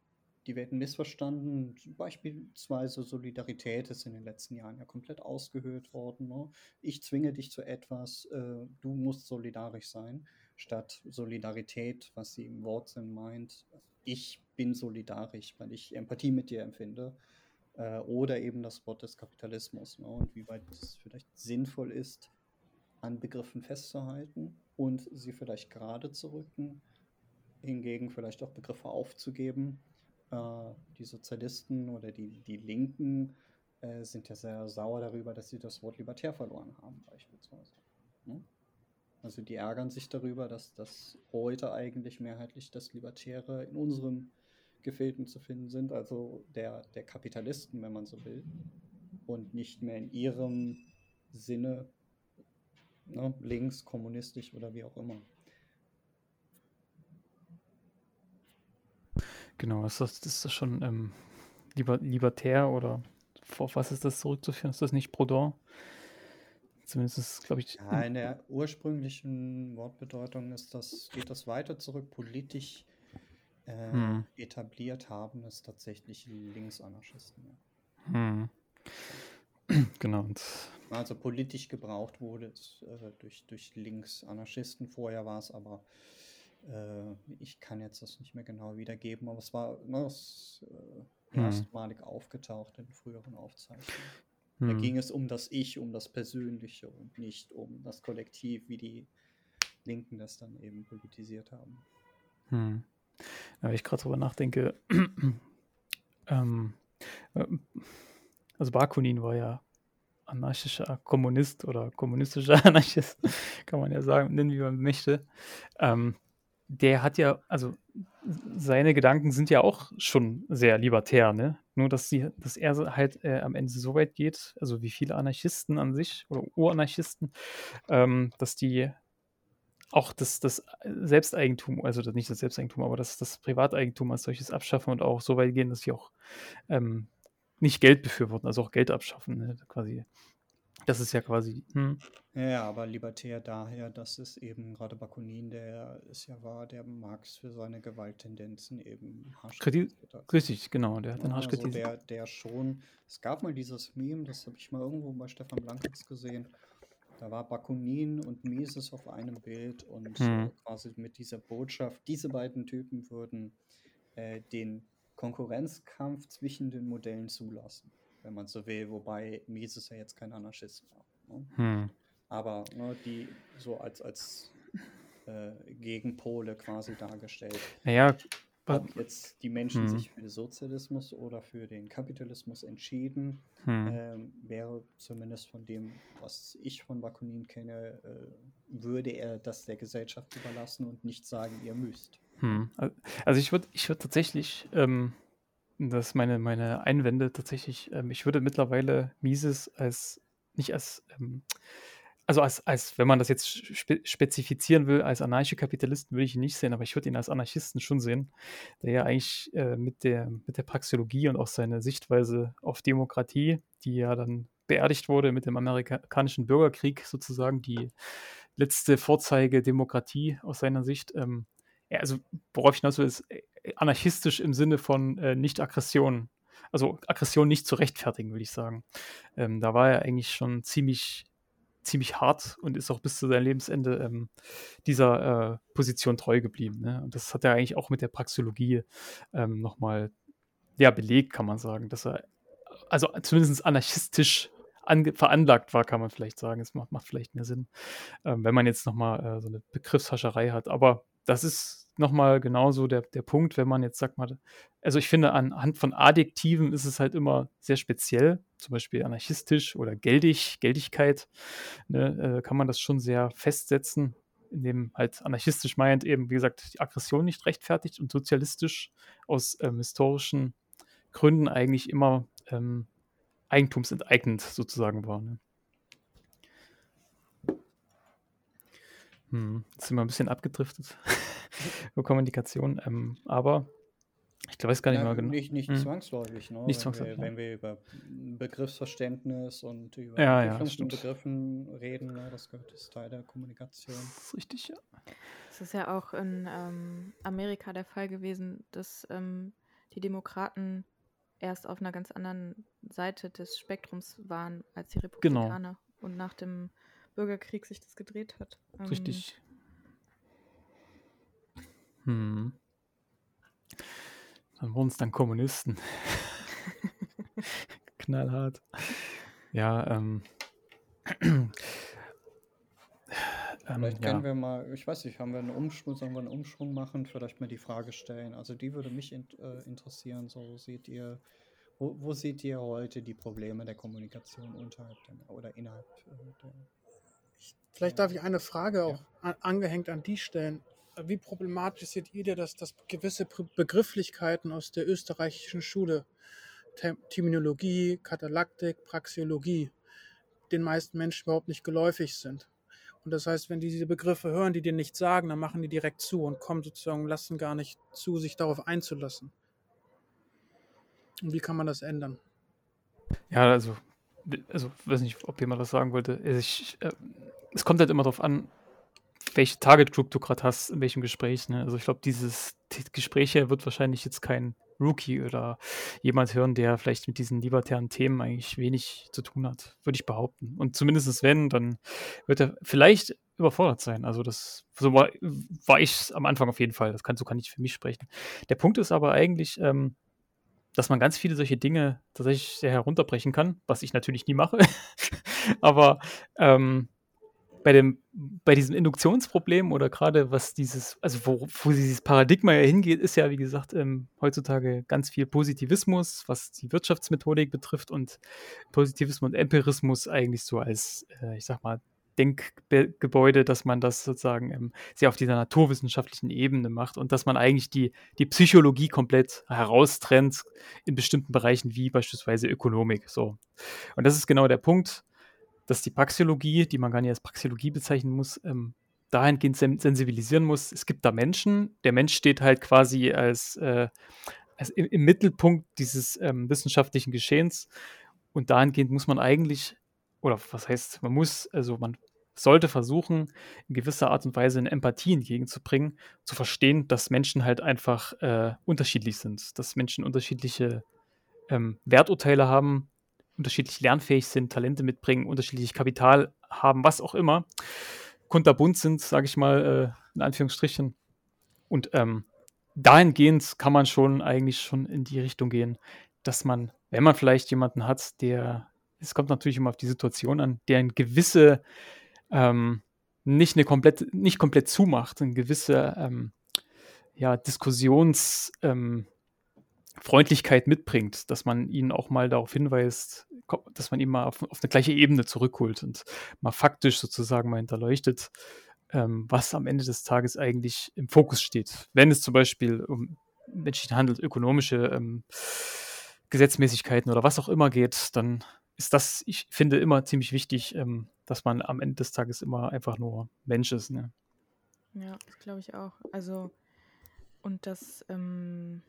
Die werden missverstanden. Beispielsweise Solidarität ist in den letzten Jahren ja komplett ausgehöhlt worden. Ne? Ich zwinge dich zu etwas, äh, du musst solidarisch sein statt Solidarität, was sie im Wortsinn meint. Ich bin solidarisch, weil ich Empathie mit dir empfinde. Äh, oder eben das Wort des Kapitalismus. Ne? Und wie weit es vielleicht sinnvoll ist, an Begriffen festzuhalten und sie vielleicht gerade zu rücken, hingegen vielleicht auch Begriffe aufzugeben. Äh, die Sozialisten oder die, die Linken äh, sind ja sehr sauer darüber, dass sie das Wort libertär verloren haben, beispielsweise. Ne? Also die ärgern sich darüber, dass das heute eigentlich mehrheitlich das Libertäre in unserem Gefilden zu finden sind, also der, der Kapitalisten, wenn man so will, und nicht mehr in ihrem Sinne ne, links, kommunistisch oder wie auch immer. Genau, ist das, ist das schon ähm, liber, libertär oder auf was ist das zurückzuführen? Ist das nicht Proudhon? Zumindest, glaube ich. Ja, in der ursprünglichen Wortbedeutung ist das, geht das weiter zurück. Politisch äh, hm. etabliert haben es tatsächlich Linksanarchisten. Ja. Hm. Genau. Also politisch gebraucht wurde es äh, durch, durch Linksanarchisten. Vorher war es aber, äh, ich kann jetzt das nicht mehr genau wiedergeben, aber es war ne, es, äh, hm. erstmalig aufgetaucht in früheren Aufzeichnungen. Da hm. ging es um das Ich, um das Persönliche und nicht um das Kollektiv, wie die Linken das dann eben politisiert haben. Hm. Wenn ich gerade drüber nachdenke, ähm, äh, also Bakunin war ja anarchischer Kommunist oder kommunistischer Anarchist, kann man ja sagen, nennen wie man möchte. Ähm, der hat ja, also seine Gedanken sind ja auch schon sehr libertär, ne? Nur, dass, sie, dass er halt äh, am Ende so weit geht, also wie viele Anarchisten an sich oder Uranarchisten, ähm, dass die auch das, das Selbsteigentum, also nicht das Selbsteigentum, aber das, das Privateigentum als solches abschaffen und auch so weit gehen, dass sie auch ähm, nicht Geld befürworten, also auch Geld abschaffen, ne? quasi. Das ist ja quasi. Hm. Ja, aber libertär daher, dass es eben gerade Bakunin, der es ja war, der Marx für seine Gewalttendenzen eben harsch kritisiert hat. Richtig, genau, der hat den harsch also kritisiert. Der, der schon, es gab mal dieses Meme, das habe ich mal irgendwo bei Stefan Blankitz gesehen. Da war Bakunin und Mises auf einem Bild und hm. quasi mit dieser Botschaft, diese beiden Typen würden äh, den Konkurrenzkampf zwischen den Modellen zulassen, wenn man so will, wobei Mises ja jetzt kein Anarchist war. Ne? Hm. Aber ne, die so als, als äh, Gegenpole quasi dargestellt. Naja, ob jetzt die Menschen hm. sich für den Sozialismus oder für den Kapitalismus entschieden, hm. ähm, wäre zumindest von dem, was ich von Bakunin kenne, äh, würde er das der Gesellschaft überlassen und nicht sagen, ihr müsst. Hm. Also ich würde ich würd tatsächlich, ähm, das meine, meine Einwände tatsächlich, ähm, ich würde mittlerweile Mises als, nicht als, ähm, also als, als, wenn man das jetzt spe spezifizieren will, als Anarchokapitalisten würde ich ihn nicht sehen, aber ich würde ihn als Anarchisten schon sehen, der ja eigentlich äh, mit, der, mit der Praxeologie und auch seine Sichtweise auf Demokratie, die ja dann beerdigt wurde mit dem amerikanischen Bürgerkrieg sozusagen, die letzte Vorzeige Demokratie aus seiner Sicht, ähm, also worauf ich hinaus will, ist äh, anarchistisch im Sinne von äh, Nicht-Aggression. Also Aggression nicht zu rechtfertigen, würde ich sagen. Ähm, da war er eigentlich schon ziemlich, ziemlich hart und ist auch bis zu seinem Lebensende ähm, dieser äh, Position treu geblieben. Ne? Und das hat er eigentlich auch mit der Praxeologie ähm, nochmal ja, belegt, kann man sagen, dass er also zumindest anarchistisch veranlagt war, kann man vielleicht sagen. Es macht, macht vielleicht mehr Sinn, ähm, wenn man jetzt nochmal äh, so eine Begriffshascherei hat. Aber das ist nochmal genauso der, der Punkt, wenn man jetzt sagt mal, also ich finde, anhand von Adjektiven ist es halt immer sehr speziell, zum Beispiel anarchistisch oder geldig, Geldigkeit, ne, äh, kann man das schon sehr festsetzen, indem halt anarchistisch meint eben, wie gesagt, die Aggression nicht rechtfertigt und sozialistisch aus ähm, historischen Gründen eigentlich immer ähm, eigentumsenteignend sozusagen war. Ne? Hm, jetzt sind wir ein bisschen abgedriftet über Kommunikation, ähm, aber ich glaube, weiß gar nicht ja, mal genau. Nicht, nicht hm. zwangsläufig, ne? Nicht wenn zwangsläufig. Wir, wenn wir über Begriffsverständnis und über ja, ja, von Begriffen reden, ne? das gehört das Teil der Kommunikation. Das ist richtig, ja. Es ist ja auch in ähm, Amerika der Fall gewesen, dass ähm, die Demokraten erst auf einer ganz anderen Seite des Spektrums waren als die genau. Republikaner. Genau. Und nach dem Bürgerkrieg sich das gedreht hat. Ähm, Richtig. Hm. Dann wurden es dann Kommunisten. Knallhart. Ja, ähm. Vielleicht können ja. wir mal, ich weiß nicht, haben wir einen Umschwung, sollen wir einen Umschwung machen, vielleicht mal die Frage stellen. Also die würde mich in, äh, interessieren. So seht ihr, wo, wo, seht ihr heute die Probleme der Kommunikation unterhalb der, oder innerhalb äh, der Vielleicht darf ich eine Frage auch an, angehängt an die stellen. wie problematisch seht ihr, dass, dass gewisse Begrifflichkeiten aus der österreichischen Schule, Terminologie, Katalaktik, Praxeologie, den meisten Menschen überhaupt nicht geläufig sind? Und das heißt, wenn die diese Begriffe hören, die dir nichts sagen, dann machen die direkt zu und kommen sozusagen, lassen gar nicht zu, sich darauf einzulassen. Und wie kann man das ändern? Ja, also, also weiß nicht, ob jemand das sagen wollte. Also ich, äh, es kommt halt immer darauf an, welche Target Group du gerade hast, in welchem Gespräch. Ne? Also ich glaube, dieses Gespräch hier wird wahrscheinlich jetzt kein Rookie oder jemand hören, der vielleicht mit diesen libertären Themen eigentlich wenig zu tun hat, würde ich behaupten. Und zumindest wenn, dann wird er vielleicht überfordert sein. Also das so war, war ich am Anfang auf jeden Fall. Das kann, so kann ich für mich sprechen. Der Punkt ist aber eigentlich, ähm, dass man ganz viele solche Dinge tatsächlich sehr herunterbrechen kann, was ich natürlich nie mache. aber ähm, bei dem, bei diesem Induktionsproblem oder gerade was dieses, also wo, wo dieses Paradigma ja hingeht, ist ja, wie gesagt, ähm, heutzutage ganz viel Positivismus, was die Wirtschaftsmethodik betrifft und Positivismus und Empirismus eigentlich so als, äh, ich sag mal, Denkgebäude, dass man das sozusagen ähm, sehr auf dieser naturwissenschaftlichen Ebene macht und dass man eigentlich die, die Psychologie komplett heraustrennt in bestimmten Bereichen wie beispielsweise Ökonomik. So. Und das ist genau der Punkt dass die Praxeologie, die man gar nicht als Praxeologie bezeichnen muss, ähm, dahingehend sensibilisieren muss. Es gibt da Menschen, der Mensch steht halt quasi als, äh, als im, im, Mittelpunkt dieses ähm, wissenschaftlichen Geschehens und dahingehend muss man eigentlich, oder was heißt, man muss, also man sollte versuchen, in gewisser Art und Weise eine Empathie entgegenzubringen, zu verstehen, dass Menschen halt einfach äh, unterschiedlich sind, dass Menschen unterschiedliche ähm, Werturteile haben, unterschiedlich lernfähig sind, Talente mitbringen, unterschiedliches Kapital haben, was auch immer, kunterbunt sind, sage ich mal, äh, in Anführungsstrichen. Und ähm, dahingehend kann man schon eigentlich schon in die Richtung gehen, dass man, wenn man vielleicht jemanden hat, der, es kommt natürlich immer auf die Situation an, der ein gewisse, ähm, nicht eine komplett, nicht komplett zumacht, eine gewisse ähm, ja, Diskussions, ähm, mitbringt, dass man ihn auch mal darauf hinweist, dass man ihn mal auf, auf eine gleiche Ebene zurückholt und mal faktisch sozusagen mal hinterleuchtet, ähm, was am Ende des Tages eigentlich im Fokus steht. Wenn es zum Beispiel um menschlichen Handel, ökonomische ähm, Gesetzmäßigkeiten oder was auch immer geht, dann ist das, ich finde, immer ziemlich wichtig, ähm, dass man am Ende des Tages immer einfach nur Mensch ist. Ne? Ja, das glaube ich auch. Also, und das, ähm,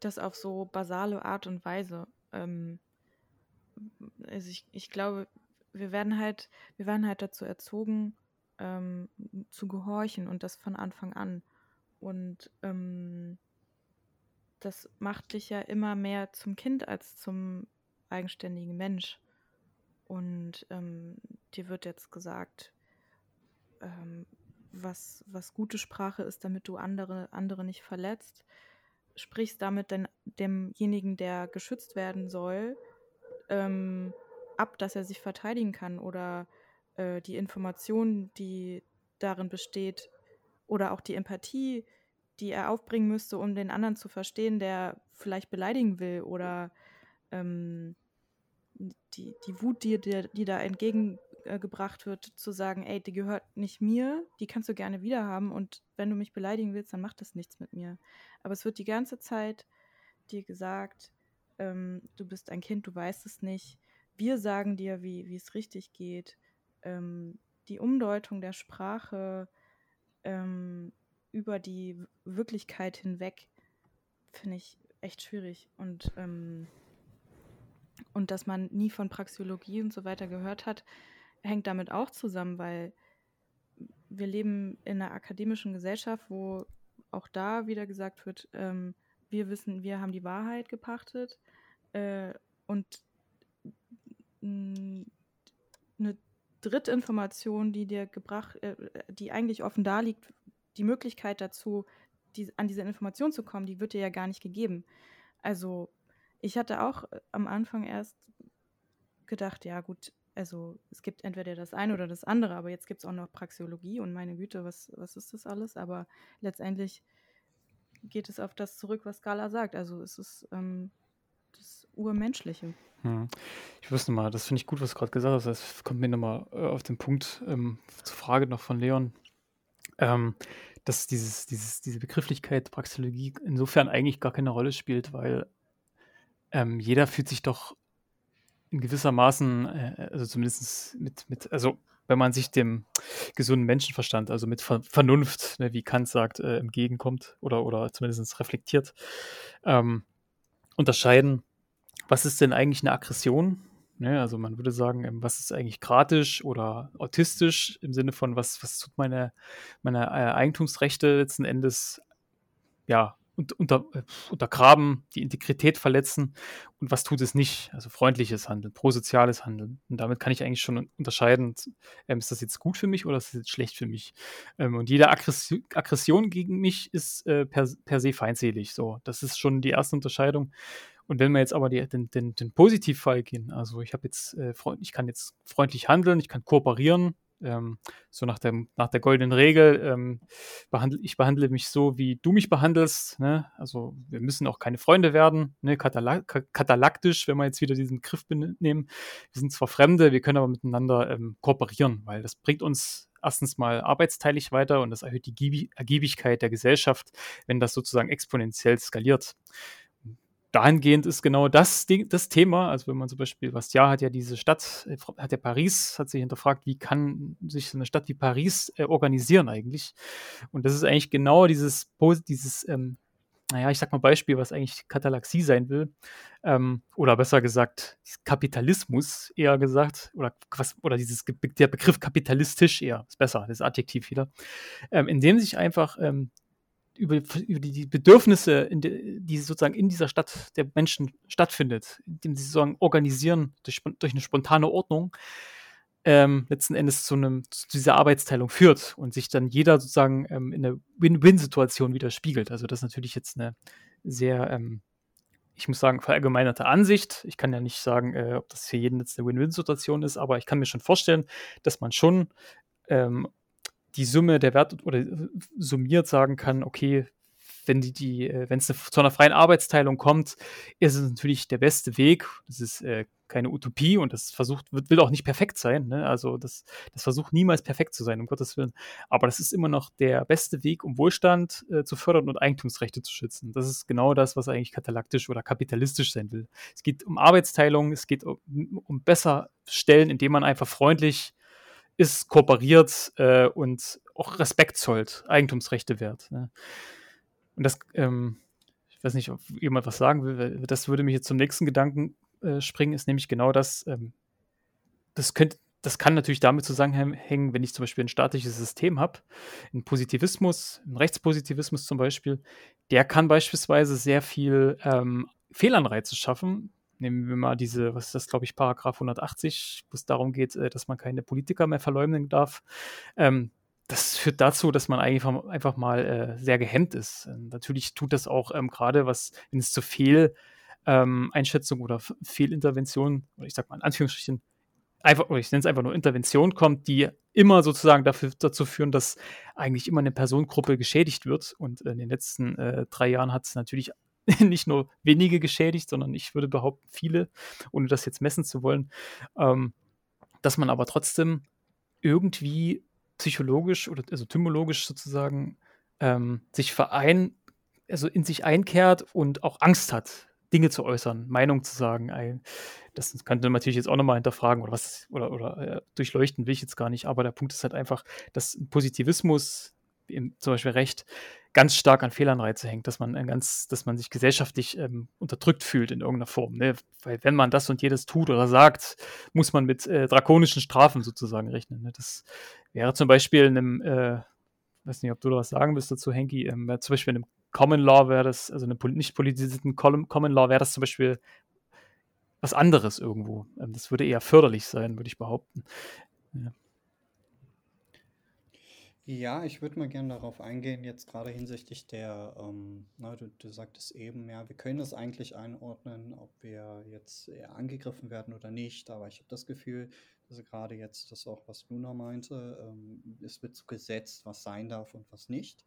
das auf so basale Art und Weise. Ähm, also ich, ich glaube, wir werden halt, wir werden halt dazu erzogen, ähm, zu gehorchen und das von Anfang an. Und ähm, das macht dich ja immer mehr zum Kind als zum eigenständigen Mensch. Und ähm, dir wird jetzt gesagt, ähm, was, was gute Sprache ist, damit du andere, andere nicht verletzt sprichst damit denn demjenigen, der geschützt werden soll, ähm, ab, dass er sich verteidigen kann oder äh, die Information, die darin besteht, oder auch die Empathie, die er aufbringen müsste, um den anderen zu verstehen, der vielleicht beleidigen will oder ähm, die, die Wut, die, die, die da entgegen äh, gebracht wird, zu sagen, ey, die gehört nicht mir, die kannst du gerne wiederhaben und wenn du mich beleidigen willst, dann macht das nichts mit mir. Aber es wird die ganze Zeit dir gesagt, ähm, du bist ein Kind, du weißt es nicht. Wir sagen dir, wie, wie es richtig geht. Ähm, die Umdeutung der Sprache ähm, über die Wirklichkeit hinweg finde ich echt schwierig. Und, ähm, und dass man nie von Praxeologie und so weiter gehört hat, hängt damit auch zusammen, weil wir leben in einer akademischen Gesellschaft, wo auch da wieder gesagt wird, ähm, wir wissen, wir haben die Wahrheit gepachtet äh, und eine dritte Information, die dir gebracht, äh, die eigentlich offen da liegt, die Möglichkeit dazu, die, an diese Information zu kommen, die wird dir ja gar nicht gegeben. Also ich hatte auch äh, am Anfang erst gedacht, ja gut, also es gibt entweder das eine oder das andere, aber jetzt gibt es auch noch Praxeologie und meine Güte, was, was ist das alles? Aber letztendlich geht es auf das zurück, was Gala sagt. Also es ist ähm, das Urmenschliche. Hm. Ich wüsste mal, das finde ich gut, was du gerade gesagt hast. Das kommt mir nochmal äh, auf den Punkt ähm, zur Frage noch von Leon. Ähm, dass dieses, dieses, diese Begrifflichkeit Praxeologie insofern eigentlich gar keine Rolle spielt, weil ähm, jeder fühlt sich doch in gewisser Maßen, äh, also zumindest mit, mit, also wenn man sich dem gesunden Menschenverstand, also mit Ver Vernunft, ne, wie Kant sagt, äh, entgegenkommt oder, oder zumindest reflektiert, ähm, unterscheiden, was ist denn eigentlich eine Aggression? Ne, also man würde sagen, ähm, was ist eigentlich kratisch oder autistisch im Sinne von, was, was tut meine, meine äh, Eigentumsrechte letzten Endes ja, unter, äh, untergraben, die Integrität verletzen und was tut es nicht? Also freundliches Handeln, prosoziales Handeln. Und damit kann ich eigentlich schon unterscheiden, ähm, ist das jetzt gut für mich oder ist das jetzt schlecht für mich? Ähm, und jede Aggression, Aggression gegen mich ist äh, per, per se feindselig. So, das ist schon die erste Unterscheidung. Und wenn wir jetzt aber die, den, den, den Positivfall gehen, also ich habe jetzt, äh, ich kann jetzt freundlich handeln, ich kann kooperieren, ähm, so nach, dem, nach der goldenen Regel, ähm, behandle, ich behandle mich so, wie du mich behandelst. Ne? Also wir müssen auch keine Freunde werden, ne? Katala katalaktisch, wenn wir jetzt wieder diesen Griff nehmen. Wir sind zwar Fremde, wir können aber miteinander ähm, kooperieren, weil das bringt uns erstens mal arbeitsteilig weiter und das erhöht die Ergiebigkeit der Gesellschaft, wenn das sozusagen exponentiell skaliert dahingehend ist genau das, das Thema, also wenn man zum Beispiel, Bastia hat ja diese Stadt, äh, hat ja Paris, hat sich hinterfragt, wie kann sich eine Stadt wie Paris äh, organisieren eigentlich? Und das ist eigentlich genau dieses, dieses ähm, naja, ich sag mal Beispiel, was eigentlich Katalaxie sein will, ähm, oder besser gesagt, Kapitalismus eher gesagt, oder was, oder dieses, der Begriff kapitalistisch eher, ist besser, das Adjektiv wieder, ähm, indem sich einfach ähm, über, über die, Bedürfnisse, de, die sozusagen in dieser Stadt der Menschen stattfindet, indem sie sozusagen organisieren durch, durch eine spontane Ordnung, ähm, letzten Endes zu, einem, zu dieser Arbeitsteilung führt und sich dann jeder sozusagen ähm, in einer Win-Win-Situation widerspiegelt. Also das ist natürlich jetzt eine sehr, ähm, ich muss sagen, verallgemeinerte Ansicht. Ich kann ja nicht sagen, äh, ob das für jeden jetzt eine Win-Win-Situation ist, aber ich kann mir schon vorstellen, dass man schon ähm, die Summe der Wert oder äh, summiert sagen kann, okay, wenn die, die äh, wenn es zu einer freien Arbeitsteilung kommt, ist es natürlich der beste Weg. Das ist äh, keine Utopie und das versucht, wird, will auch nicht perfekt sein. Ne? Also das, das versucht niemals perfekt zu sein, um Gottes Willen. Aber das ist immer noch der beste Weg, um Wohlstand äh, zu fördern und Eigentumsrechte zu schützen. Das ist genau das, was eigentlich katalaktisch oder kapitalistisch sein will. Es geht um Arbeitsteilung, es geht um, um besser stellen, indem man einfach freundlich ist, kooperiert äh, und auch Respekt zollt, Eigentumsrechte wert. Ne? Und das, ähm, ich weiß nicht, ob jemand was sagen will, das würde mich jetzt zum nächsten Gedanken äh, springen, ist nämlich genau das, ähm, das könnte, das kann natürlich damit zusammenhängen, wenn ich zum Beispiel ein staatliches System habe, ein Positivismus, ein Rechtspositivismus zum Beispiel, der kann beispielsweise sehr viel ähm, Fehlanreize schaffen, Nehmen wir mal diese, was ist das, glaube ich, Paragraph 180, wo es darum geht, äh, dass man keine Politiker mehr verleumden darf. Ähm, das führt dazu, dass man eigentlich einfach mal äh, sehr gehemmt ist. Und natürlich tut das auch ähm, gerade, was, wenn es zu Fehleinschätzung ähm, oder Fehlintervention, oder ich sag mal in Anführungsstrichen, einfach, oder ich nenne es einfach nur Intervention kommt, die immer sozusagen dafür, dazu führen, dass eigentlich immer eine Personengruppe geschädigt wird. Und in den letzten äh, drei Jahren hat es natürlich nicht nur wenige geschädigt, sondern ich würde behaupten, viele, ohne das jetzt messen zu wollen, ähm, dass man aber trotzdem irgendwie psychologisch oder also tymologisch sozusagen ähm, sich verein, also in sich einkehrt und auch Angst hat, Dinge zu äußern, Meinung zu sagen. Das könnte man natürlich jetzt auch nochmal hinterfragen oder was oder, oder äh, durchleuchten will ich jetzt gar nicht, aber der Punkt ist halt einfach, dass Positivismus, im, zum Beispiel Recht, ganz stark an Fehlanreize hängt, dass man ganz, dass man sich gesellschaftlich ähm, unterdrückt fühlt in irgendeiner Form. Ne? Weil wenn man das und jedes tut oder sagt, muss man mit äh, drakonischen Strafen sozusagen rechnen. Ne? Das wäre zum Beispiel in einem, äh, weiß nicht, ob du da was sagen willst dazu, Henki, ähm, zum Beispiel in einem Common Law wäre das, also in einem nicht politisierten Common Law wäre das zum Beispiel was anderes irgendwo. Ähm, das würde eher förderlich sein, würde ich behaupten. Ja. Ja, ich würde mal gerne darauf eingehen, jetzt gerade hinsichtlich der, ähm, na, du, du sagtest eben, ja, wir können das eigentlich einordnen, ob wir jetzt eher angegriffen werden oder nicht, aber ich habe das Gefühl, dass gerade jetzt das auch, was Luna meinte, ähm, es wird so gesetzt, was sein darf und was nicht,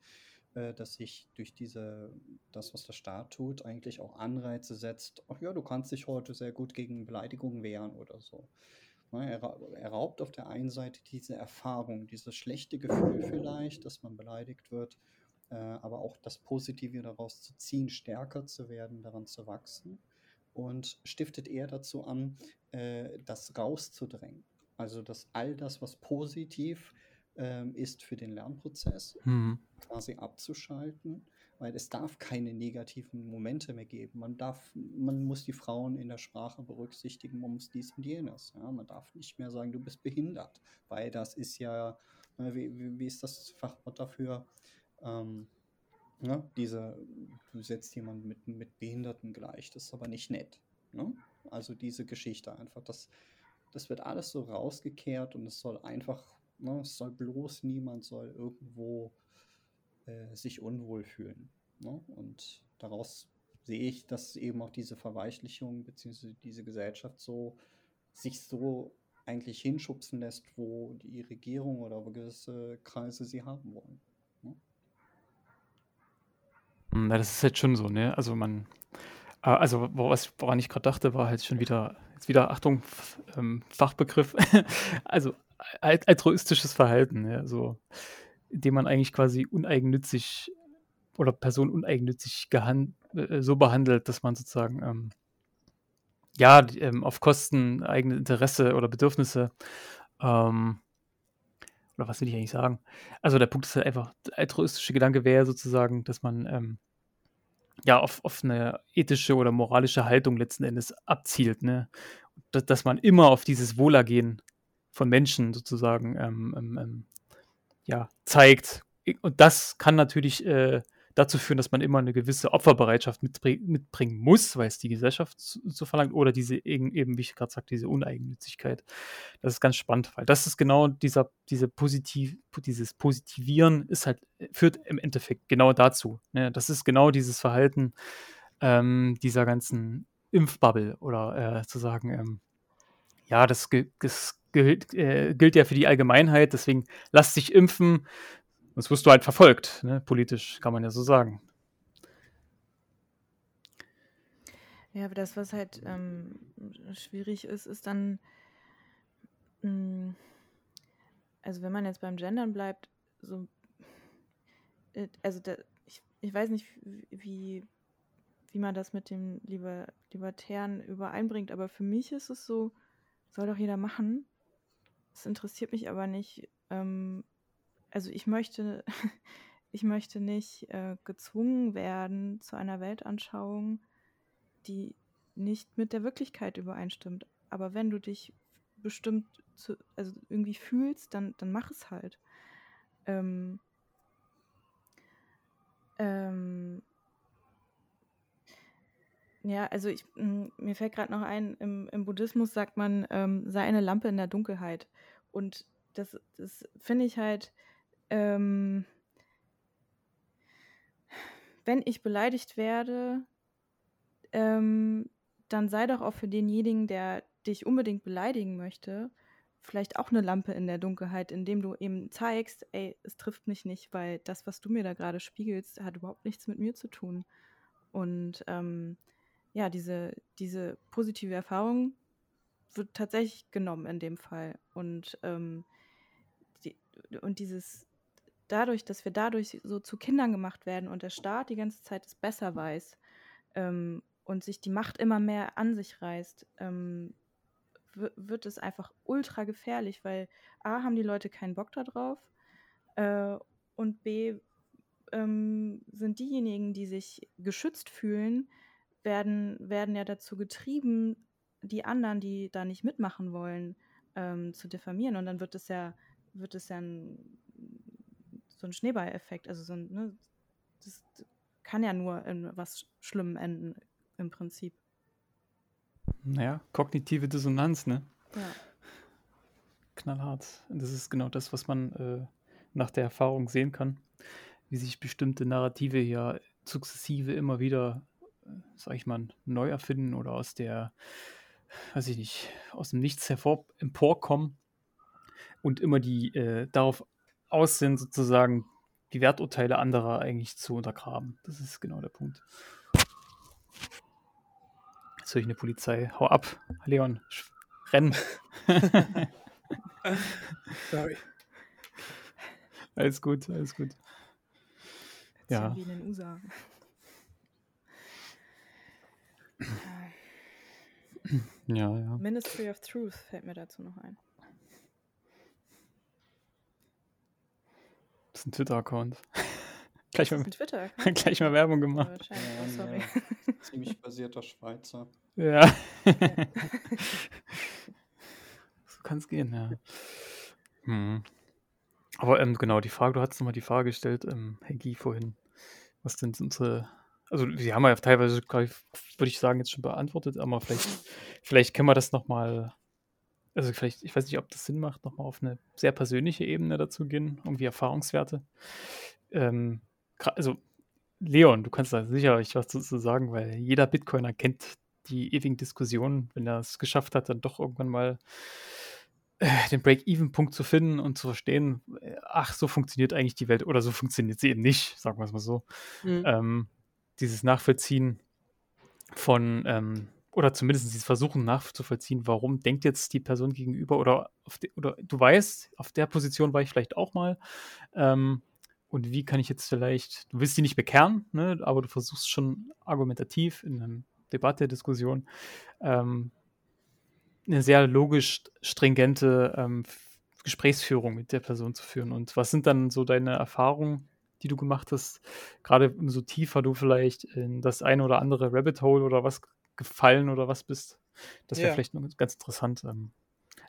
äh, dass sich durch diese, das, was der Staat tut, eigentlich auch Anreize setzt, ach ja, du kannst dich heute sehr gut gegen Beleidigungen wehren oder so. Ne, er, er raubt auf der einen Seite diese Erfahrung, dieses schlechte Gefühl vielleicht, dass man beleidigt wird, äh, aber auch das Positive daraus zu ziehen, stärker zu werden, daran zu wachsen und stiftet eher dazu an, äh, das rauszudrängen. Also dass all das, was positiv ähm, ist für den Lernprozess, Mhm. quasi abzuschalten, weil es darf keine negativen Momente mehr geben. Man darf, man muss die Frauen in der Sprache berücksichtigen, man muss dies und jenes. Ja? Man darf nicht mehr sagen, du bist behindert, weil das ist ja, wie, wie, wie ist das Fachwort dafür? Ähm, ne? Diese, du setzt jemanden mit, mit Behinderten gleich, das ist aber nicht nett. Ne? Also diese Geschichte einfach, das, das wird alles so rausgekehrt und es soll einfach, ne, es soll bloß niemand soll irgendwo äh, sich unwohl fühlen. Ne? Und daraus sehe ich, dass eben auch diese Verweichlichung bzw. diese Gesellschaft so sich so eigentlich hinschubsen lässt, wo die Regierung oder gewisse Kreise sie haben wollen. Ne? Hm, na, das ist halt schon so, ne? Also man, äh, also woran ich gerade dachte, war halt schon wieder, jetzt wieder, Achtung, ähm, Fachbegriff, also altruistisches Verhalten, ja, so, indem man eigentlich quasi uneigennützig oder Person uneigennützig äh, so behandelt, dass man sozusagen ähm, ja, ähm, auf Kosten eigener Interesse oder Bedürfnisse ähm, oder was will ich eigentlich sagen? Also der Punkt ist halt einfach, der altruistische Gedanke wäre sozusagen, dass man ähm, ja auf, auf eine ethische oder moralische Haltung letzten Endes abzielt, ne? Dass, dass man immer auf dieses Wohlergehen von Menschen sozusagen ähm, ähm, ähm ja, zeigt. Und das kann natürlich äh, dazu führen, dass man immer eine gewisse Opferbereitschaft mitbringen muss, weil es die Gesellschaft so verlangt, oder diese eben, wie ich gerade sagte, diese Uneigennützigkeit. Das ist ganz spannend, weil das ist genau dieser, diese Positiv, dieses Positivieren ist halt, führt im Endeffekt genau dazu. Ne? Das ist genau dieses Verhalten ähm, dieser ganzen Impfbubble oder äh, zu sagen, ähm, ja, das, das gilt, äh, gilt ja für die Allgemeinheit, deswegen lasst sich impfen, Sonst wirst du halt verfolgt, ne? politisch, kann man ja so sagen. Ja, aber das, was halt ähm, schwierig ist, ist dann, mh, hm, also wenn man jetzt beim Gendern bleibt, so, äh, also da, ich, ich weiß nicht, wie, wie man das mit dem Liber Libertären übereinbringt, aber für mich ist es so, soll doch jeder machen. Es interessiert mich aber nicht, ähm, also ich möchte, ich möchte nicht äh, gezwungen werden zu einer Weltanschauung, die nicht mit der Wirklichkeit übereinstimmt. Aber wenn du dich bestimmt zu, also irgendwie fühlst, dann, dann mach es halt. Ähm, ähm, ja, also ich, mir fällt gerade noch ein, im, im, Buddhismus sagt man, ähm, sei eine Lampe in der Dunkelheit. Und das, das finde ich halt, ähm, wenn ich beleidigt werde, ähm, dann sei doch auch für denjenigen, der dich unbedingt beleidigen möchte, vielleicht auch eine Lampe in der Dunkelheit, indem du eben zeigst, ey, es trifft mich nicht, weil das, was du mir da gerade spiegelst, hat überhaupt nichts mit mir zu tun. Und ähm, ja, diese, diese positive Erfahrung wird tatsächlich genommen in dem Fall. Und, ähm, die, und dieses, dadurch, dass wir dadurch so zu Kindern gemacht werden und der Staat die ganze Zeit es besser weiß ähm, und sich die Macht immer mehr an sich reißt, ähm, wird es einfach ultra gefährlich, weil A, haben die Leute keinen Bock darauf äh, und B, ähm, sind diejenigen, die sich geschützt fühlen, werden, werden ja dazu getrieben, die anderen, die da nicht mitmachen wollen, ähm, zu diffamieren. Und dann wird es ja, wird es ja ein so ein Schneeballeffekt. Also so ein, ne, das kann ja nur in was Schlimmem enden, im Prinzip. Naja, kognitive Dissonanz, ne? Ja. Knallhart. Das ist genau das, was man äh, nach der Erfahrung sehen kann, wie sich bestimmte Narrative hier sukzessive immer wieder, sag ich mal, neu erfinden oder aus der, weiß ich nicht, aus dem Nichts hervor emporkommen und immer die äh, darauf aus sind, sozusagen die Werturteile anderer eigentlich zu untergraben. Das ist genau der Punkt. Jetzt höre ich eine Polizei. Hau ab, Leon. renn. Sorry. Alles gut, alles gut. Ja. Wie in den USA. Ja, ja. Ministry of Truth fällt mir dazu noch ein. Das ist ein Twitter-Account. gleich, mal, Twitter-Account. gleich mal Werbung gemacht. Ja, Oh, sorry. ja. Ziemlich basierter Schweizer. Ja. so kann es gehen, ja. Hm. Aber ähm, genau, die Frage, du hast nochmal die Frage gestellt, ähm, Herr Guy, vorhin, was denn unsere, also wir haben ja teilweise, würde ich sagen, jetzt schon beantwortet, aber vielleicht, vielleicht können wir das nochmal, also vielleicht, ich weiß nicht, ob das Sinn macht, nochmal auf eine sehr persönliche Ebene dazu gehen, irgendwie Erfahrungswerte. Ähm, also Leon, du kannst da sicherlich was dazu sagen, weil jeder Bitcoiner kennt die ewigen Diskussionen, wenn er es geschafft hat, dann doch irgendwann mal äh, den Break-Even-Punkt zu finden und zu verstehen, äh, ach, so funktioniert eigentlich die Welt oder so funktioniert sie eben nicht, sagen wir es mal so. Mhm. Ähm, dieses Nachvollziehen von, ähm, oder zumindest dieses Versuchen nachzuvollziehen, warum denkt jetzt die Person gegenüber oder, oder du weißt, auf der Position war ich vielleicht auch mal. Ähm, und wie kann ich jetzt vielleicht, du willst die nicht bekehren, ne, aber du versuchst schon argumentativ in einer Debatte, Diskussion, ähm, eine sehr logisch stringente ähm, Gesprächsführung mit der Person zu führen. Und was sind dann so deine Erfahrungen, die du gemacht hast, gerade so tiefer du vielleicht in das eine oder andere Rabbit Hole oder was gefallen oder was bist? Das wäre Ja. vielleicht ganz interessant. Ähm,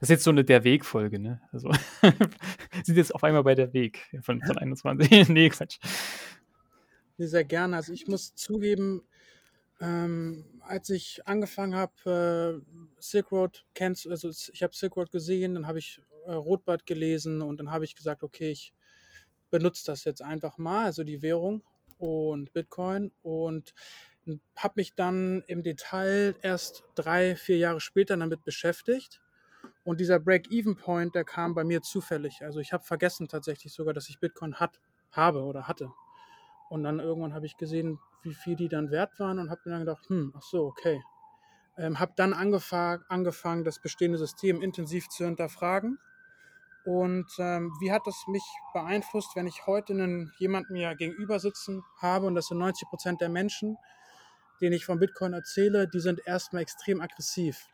das ist jetzt so eine Der Weg-Folge, ne? Also sind jetzt auf einmal bei der Weg von, von 21. nee, Quatsch. Sehr gerne. Also ich muss zugeben, ähm, als ich angefangen habe, äh, Silk Road kennst, also ich habe Silk Road gesehen, dann habe ich äh, Rotbart gelesen und dann habe ich gesagt, okay, ich benutze das jetzt einfach mal, also die Währung und Bitcoin und habe mich dann im Detail erst drei, vier Jahre später damit beschäftigt. Und dieser Break-Even-Point, der kam bei mir zufällig. Also ich habe vergessen tatsächlich sogar, dass ich Bitcoin hat, habe oder hatte. Und dann irgendwann habe ich gesehen, wie viel die dann wert waren und habe mir dann gedacht, hm, ach so, okay. Ähm, habe dann angefangen, angefangen, das bestehende System intensiv zu hinterfragen. Und ähm, wie hat das mich beeinflusst, wenn ich heute einen, jemanden mir gegenüber sitzen habe und das sind 90 Prozent der Menschen, denen ich von Bitcoin erzähle, die sind erstmal extrem aggressiv.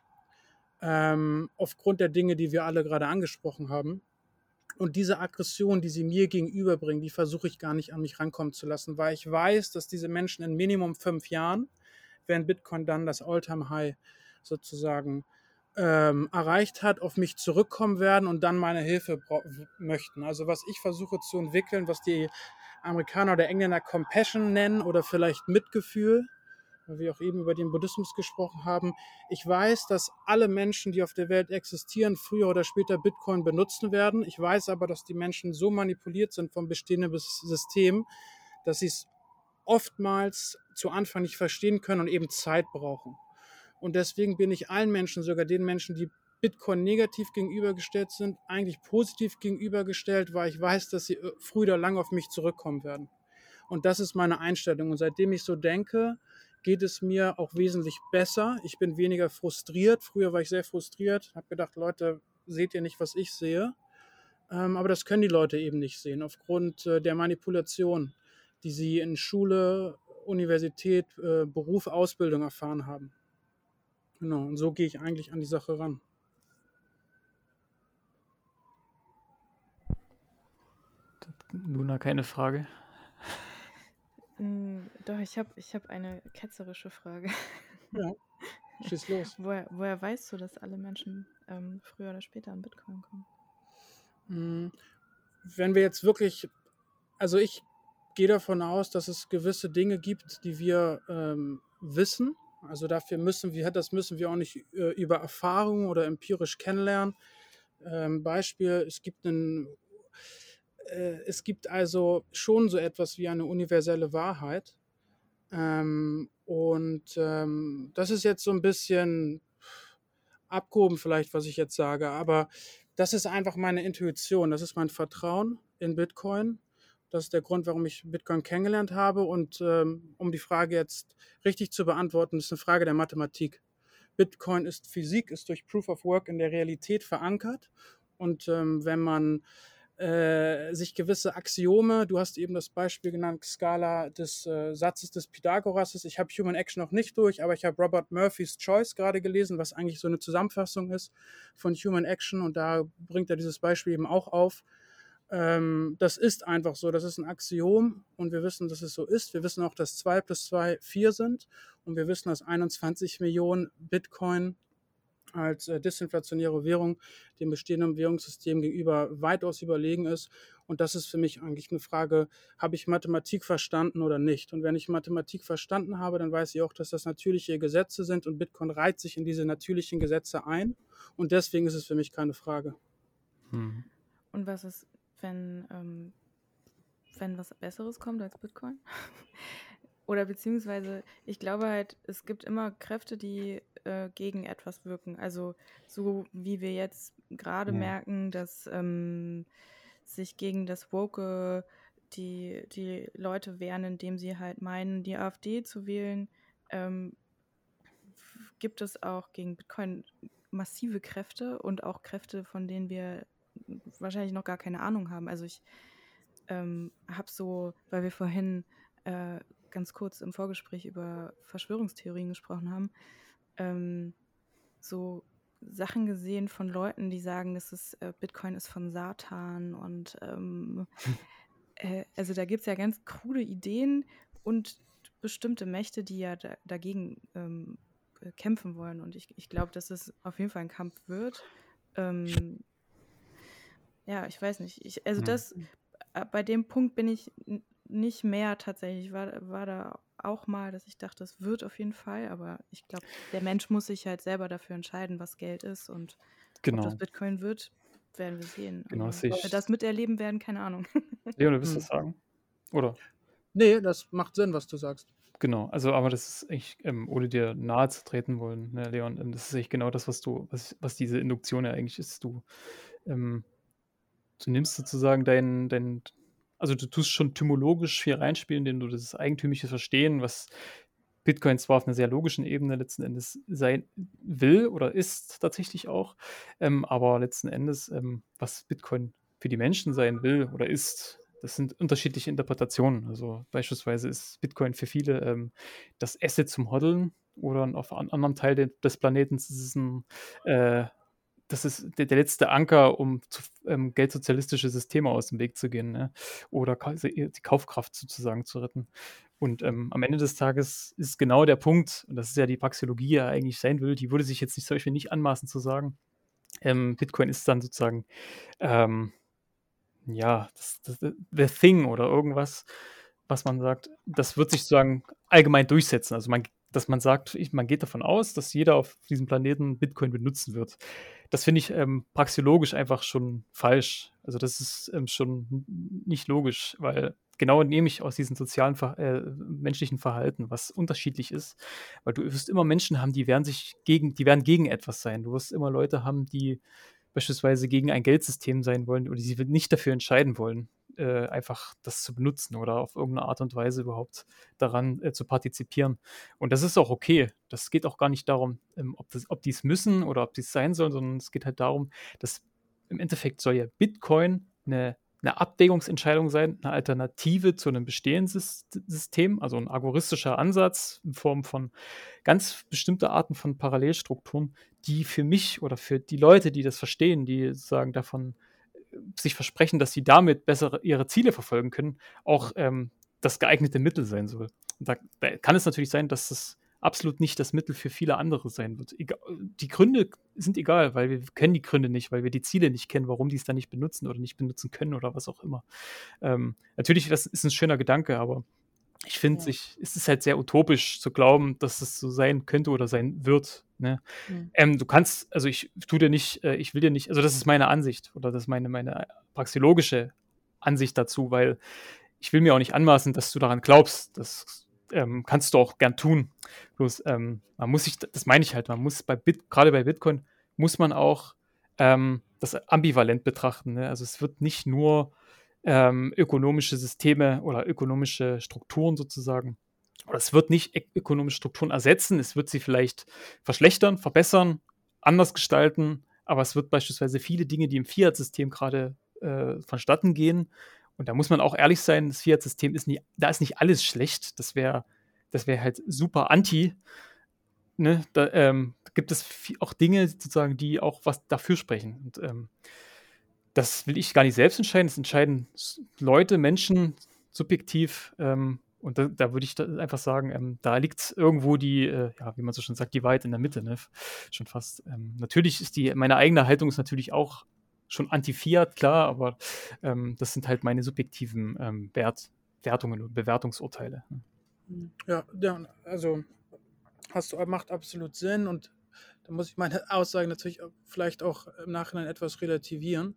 Ähm, aufgrund der Dinge, die wir alle gerade angesprochen haben. Und diese Aggression, die sie mir gegenüberbringen, die versuche ich gar nicht an mich rankommen zu lassen, weil ich weiß, dass diese Menschen in Minimum fünf Jahren, wenn Bitcoin dann das All-Time-High sozusagen ähm, erreicht hat, auf mich zurückkommen werden und dann meine Hilfe möchten. Also was ich versuche zu entwickeln, was die Amerikaner oder Engländer Compassion nennen oder vielleicht Mitgefühl, weil wir auch eben über den Buddhismus gesprochen haben. Ich weiß, dass alle Menschen, die auf der Welt existieren, früher oder später Bitcoin benutzen werden. Ich weiß aber, dass die Menschen so manipuliert sind vom bestehenden Bes- System, dass sie es oftmals zu Anfang nicht verstehen können und eben Zeit brauchen. Und deswegen bin ich allen Menschen, sogar den Menschen, die Bitcoin negativ gegenübergestellt sind, eigentlich positiv gegenübergestellt, weil ich weiß, dass sie äh, früh oder lang auf mich zurückkommen werden. Und das ist meine Einstellung. Und seitdem ich so denke, geht es mir auch wesentlich besser. Ich bin weniger frustriert. Früher war ich sehr frustriert, habe gedacht, Leute, seht ihr nicht, was ich sehe? Ähm, aber das können die Leute eben nicht sehen, aufgrund äh, der Manipulation, die sie in Schule, Universität, äh, Beruf, Ausbildung erfahren haben. Genau, und so gehe ich eigentlich an die Sache ran. Luna, keine Frage. Mm, Doch, ich habe ich hab eine ketzerische Frage. Ja, schieß los. Woher, woher weißt du, dass alle Menschen ähm, früher oder später an Bitcoin kommen? Mm, Wenn wir jetzt wirklich, also ich gehe davon aus, dass es gewisse Dinge gibt, die wir ähm, wissen. Also dafür müssen wir, das müssen wir auch nicht äh, über Erfahrung oder empirisch kennenlernen. Ähm, Beispiel, es gibt einen, äh, es gibt also schon so etwas wie eine universelle Wahrheit. Ähm, und ähm, das ist jetzt so ein bisschen abgehoben vielleicht, was ich jetzt sage, aber das ist einfach meine Intuition, das ist mein Vertrauen in Bitcoin. Das ist der Grund, warum ich Bitcoin kennengelernt habe. Und ähm, um die Frage jetzt richtig zu beantworten, ist eine Frage der Mathematik. Bitcoin ist Physik, ist durch Proof of Work in der Realität verankert. Und ähm, wenn man äh, sich gewisse Axiome, du hast eben das Beispiel genannt, Skala des äh, Satzes des Pythagoras. Ich habe Human Action noch nicht durch, aber ich habe Robert Murphy's Choice gerade gelesen, was eigentlich so eine Zusammenfassung ist von Human Action und da bringt er dieses Beispiel eben auch auf. Ähm, das ist einfach so, das ist ein Axiom und wir wissen, dass es so ist. Wir wissen auch, dass 2 plus 2 4 sind und wir wissen, dass 21 Millionen Bitcoin als äh, disinflationäre Währung dem bestehenden Währungssystem gegenüber weitaus überlegen ist. Und das ist für mich eigentlich eine Frage, habe ich Mathematik verstanden oder nicht? Und wenn ich Mathematik verstanden habe, dann weiß ich auch, dass das natürliche Gesetze sind und Bitcoin reiht sich in diese natürlichen Gesetze ein. Und deswegen ist es für mich keine Frage. Hm. Und was ist, wenn, ähm, wenn was Besseres kommt als Bitcoin? Oder beziehungsweise, ich glaube halt, es gibt immer Kräfte, die äh, gegen etwas wirken. Also so wie wir jetzt gerade ja. merken, dass ähm, sich gegen das Woke die, die Leute wehren, indem sie halt meinen, die AfD zu wählen, ähm, gibt es auch gegen Bitcoin massive Kräfte und auch Kräfte, von denen wir wahrscheinlich noch gar keine Ahnung haben. Also ich ähm, habe so, weil wir vorhin äh, ganz kurz im Vorgespräch über Verschwörungstheorien gesprochen haben, ähm, so Sachen gesehen von Leuten, die sagen, dass es äh, Bitcoin ist von Satan und ähm, äh, also da gibt es ja ganz krude Ideen und bestimmte Mächte, die ja da, dagegen ähm, äh, kämpfen wollen. Und ich, ich glaube, dass es auf jeden Fall ein Kampf wird. Ähm, ja, ich weiß nicht. Ich, also das, äh, bei dem Punkt bin ich nicht mehr tatsächlich. Ich war, war da auch mal, dass ich dachte, das wird auf jeden Fall, aber ich glaube, der Mensch muss sich halt selber dafür entscheiden, was Geld ist und genau. ob das Bitcoin wird, werden wir sehen. Genau, ob wir das miterleben werden, keine Ahnung. Leon, du willst hm. das sagen? Oder? Nee, das macht Sinn, was du sagst. Genau, also aber das ist echt, ähm, ohne dir nahe zu treten wollen, ne, Leon, ähm, das ist echt genau das, was du, was, was diese Induktion ja eigentlich ist. Du, ähm, du nimmst sozusagen dein, dein, also du tust schon tymologisch viel reinspielen, indem du das eigentümliche Verstehen, was Bitcoin zwar auf einer sehr logischen Ebene letzten Endes sein will oder ist tatsächlich auch, ähm, aber letzten Endes, ähm, was Bitcoin für die Menschen sein will oder ist, das sind unterschiedliche Interpretationen. Also beispielsweise ist Bitcoin für viele ähm, das Asset zum Hodeln oder auf einem anderen Teil de des Planeten ist es ein äh, das ist der, der, letzte Anker, um zu, ähm, geldsozialistische Systeme aus dem Weg zu gehen ne? oder die Kaufkraft sozusagen zu retten. Und ähm, am Ende des Tages ist genau der Punkt, und das ist ja die Praxeologie ja eigentlich sein will, die würde sich jetzt nicht zum Beispiel nicht anmaßen zu sagen, ähm, Bitcoin ist dann sozusagen, ähm, ja, das, das, the thing oder irgendwas, was man sagt, das wird sich sozusagen allgemein durchsetzen. Also man dass man sagt, ich, man geht davon aus, dass jeder auf diesem Planeten Bitcoin benutzen wird. Das finde ich ähm, praxiologisch einfach schon falsch. Also das ist ähm, schon nicht logisch, weil genau nehme ich aus diesem sozialen, äh, menschlichen Verhalten, was unterschiedlich ist, weil du wirst immer Menschen haben, die werden sich gegen, die werden gegen etwas sein. Du wirst immer Leute haben, die beispielsweise gegen ein Geldsystem sein wollen oder die sich nicht dafür entscheiden wollen äh, einfach das zu benutzen oder auf irgendeine Art und Weise überhaupt daran äh, zu partizipieren. Und das ist auch okay. Das geht auch gar nicht darum, ähm, ob, ob die es müssen oder ob die es sein sollen, sondern es geht halt darum, dass im Endeffekt soll ja Bitcoin eine eine Abwägungsentscheidung sein, eine Alternative zu einem bestehenden System, also ein agoristischer Ansatz in Form von ganz bestimmten Arten von Parallelstrukturen, die für mich oder für die Leute, die das verstehen, die sagen davon sich versprechen, dass sie damit besser ihre Ziele verfolgen können, auch ähm, das geeignete Mittel sein soll. Und da, da, kann es natürlich sein, dass das absolut nicht das Mittel für viele andere sein wird. Egal, die Gründe sind egal, weil wir kennen die Gründe nicht, weil wir die Ziele nicht kennen, warum die es dann nicht benutzen oder nicht benutzen können oder was auch immer. Ähm, natürlich, das ist ein schöner Gedanke, aber ich finde, ja. es ist halt sehr utopisch zu glauben, dass es so sein könnte oder sein wird. Ne? Mhm. Ähm, du kannst, also ich tu dir nicht, äh, ich will dir nicht, also das ist meine Ansicht oder das ist meine, meine praxiologische Ansicht dazu, weil ich will mir auch nicht anmaßen, dass du daran glaubst. Das ähm, kannst du auch gern tun. Bloß, ähm, man muss sich, das meine ich halt, man muss bei Bit, gerade bei Bitcoin, muss man auch ähm, das ambivalent betrachten. Ne? Also es wird nicht nur ähm, ökonomische Systeme oder ökonomische Strukturen sozusagen es wird nicht ökonomische Strukturen ersetzen, es wird sie vielleicht verschlechtern, verbessern, anders gestalten, aber es wird beispielsweise viele Dinge, die im Fiat-System gerade äh, vonstatten gehen, und da muss man auch ehrlich sein, das Fiat-System ist nicht, da ist nicht alles schlecht, das wäre das wäre halt super anti. Ne? Da ähm, gibt es auch Dinge sozusagen, die auch was dafür sprechen. Und ähm, das will ich gar nicht selbst entscheiden, das entscheiden Leute, Menschen subjektiv. Ähm, und da, da würde ich einfach sagen, ähm, da liegt irgendwo die, äh, ja, wie man so schon sagt, die Wahrheit in der Mitte, ne? Schon fast. Ähm, natürlich ist die, meine eigene Haltung ist natürlich auch schon anti-Fiat, klar, aber ähm, das sind halt meine subjektiven ähm, Wert, Wertungen und Bewertungsurteile. Ne? Ja, ja, also hast du, macht absolut Sinn und da muss ich meine Aussage natürlich vielleicht auch im Nachhinein etwas relativieren.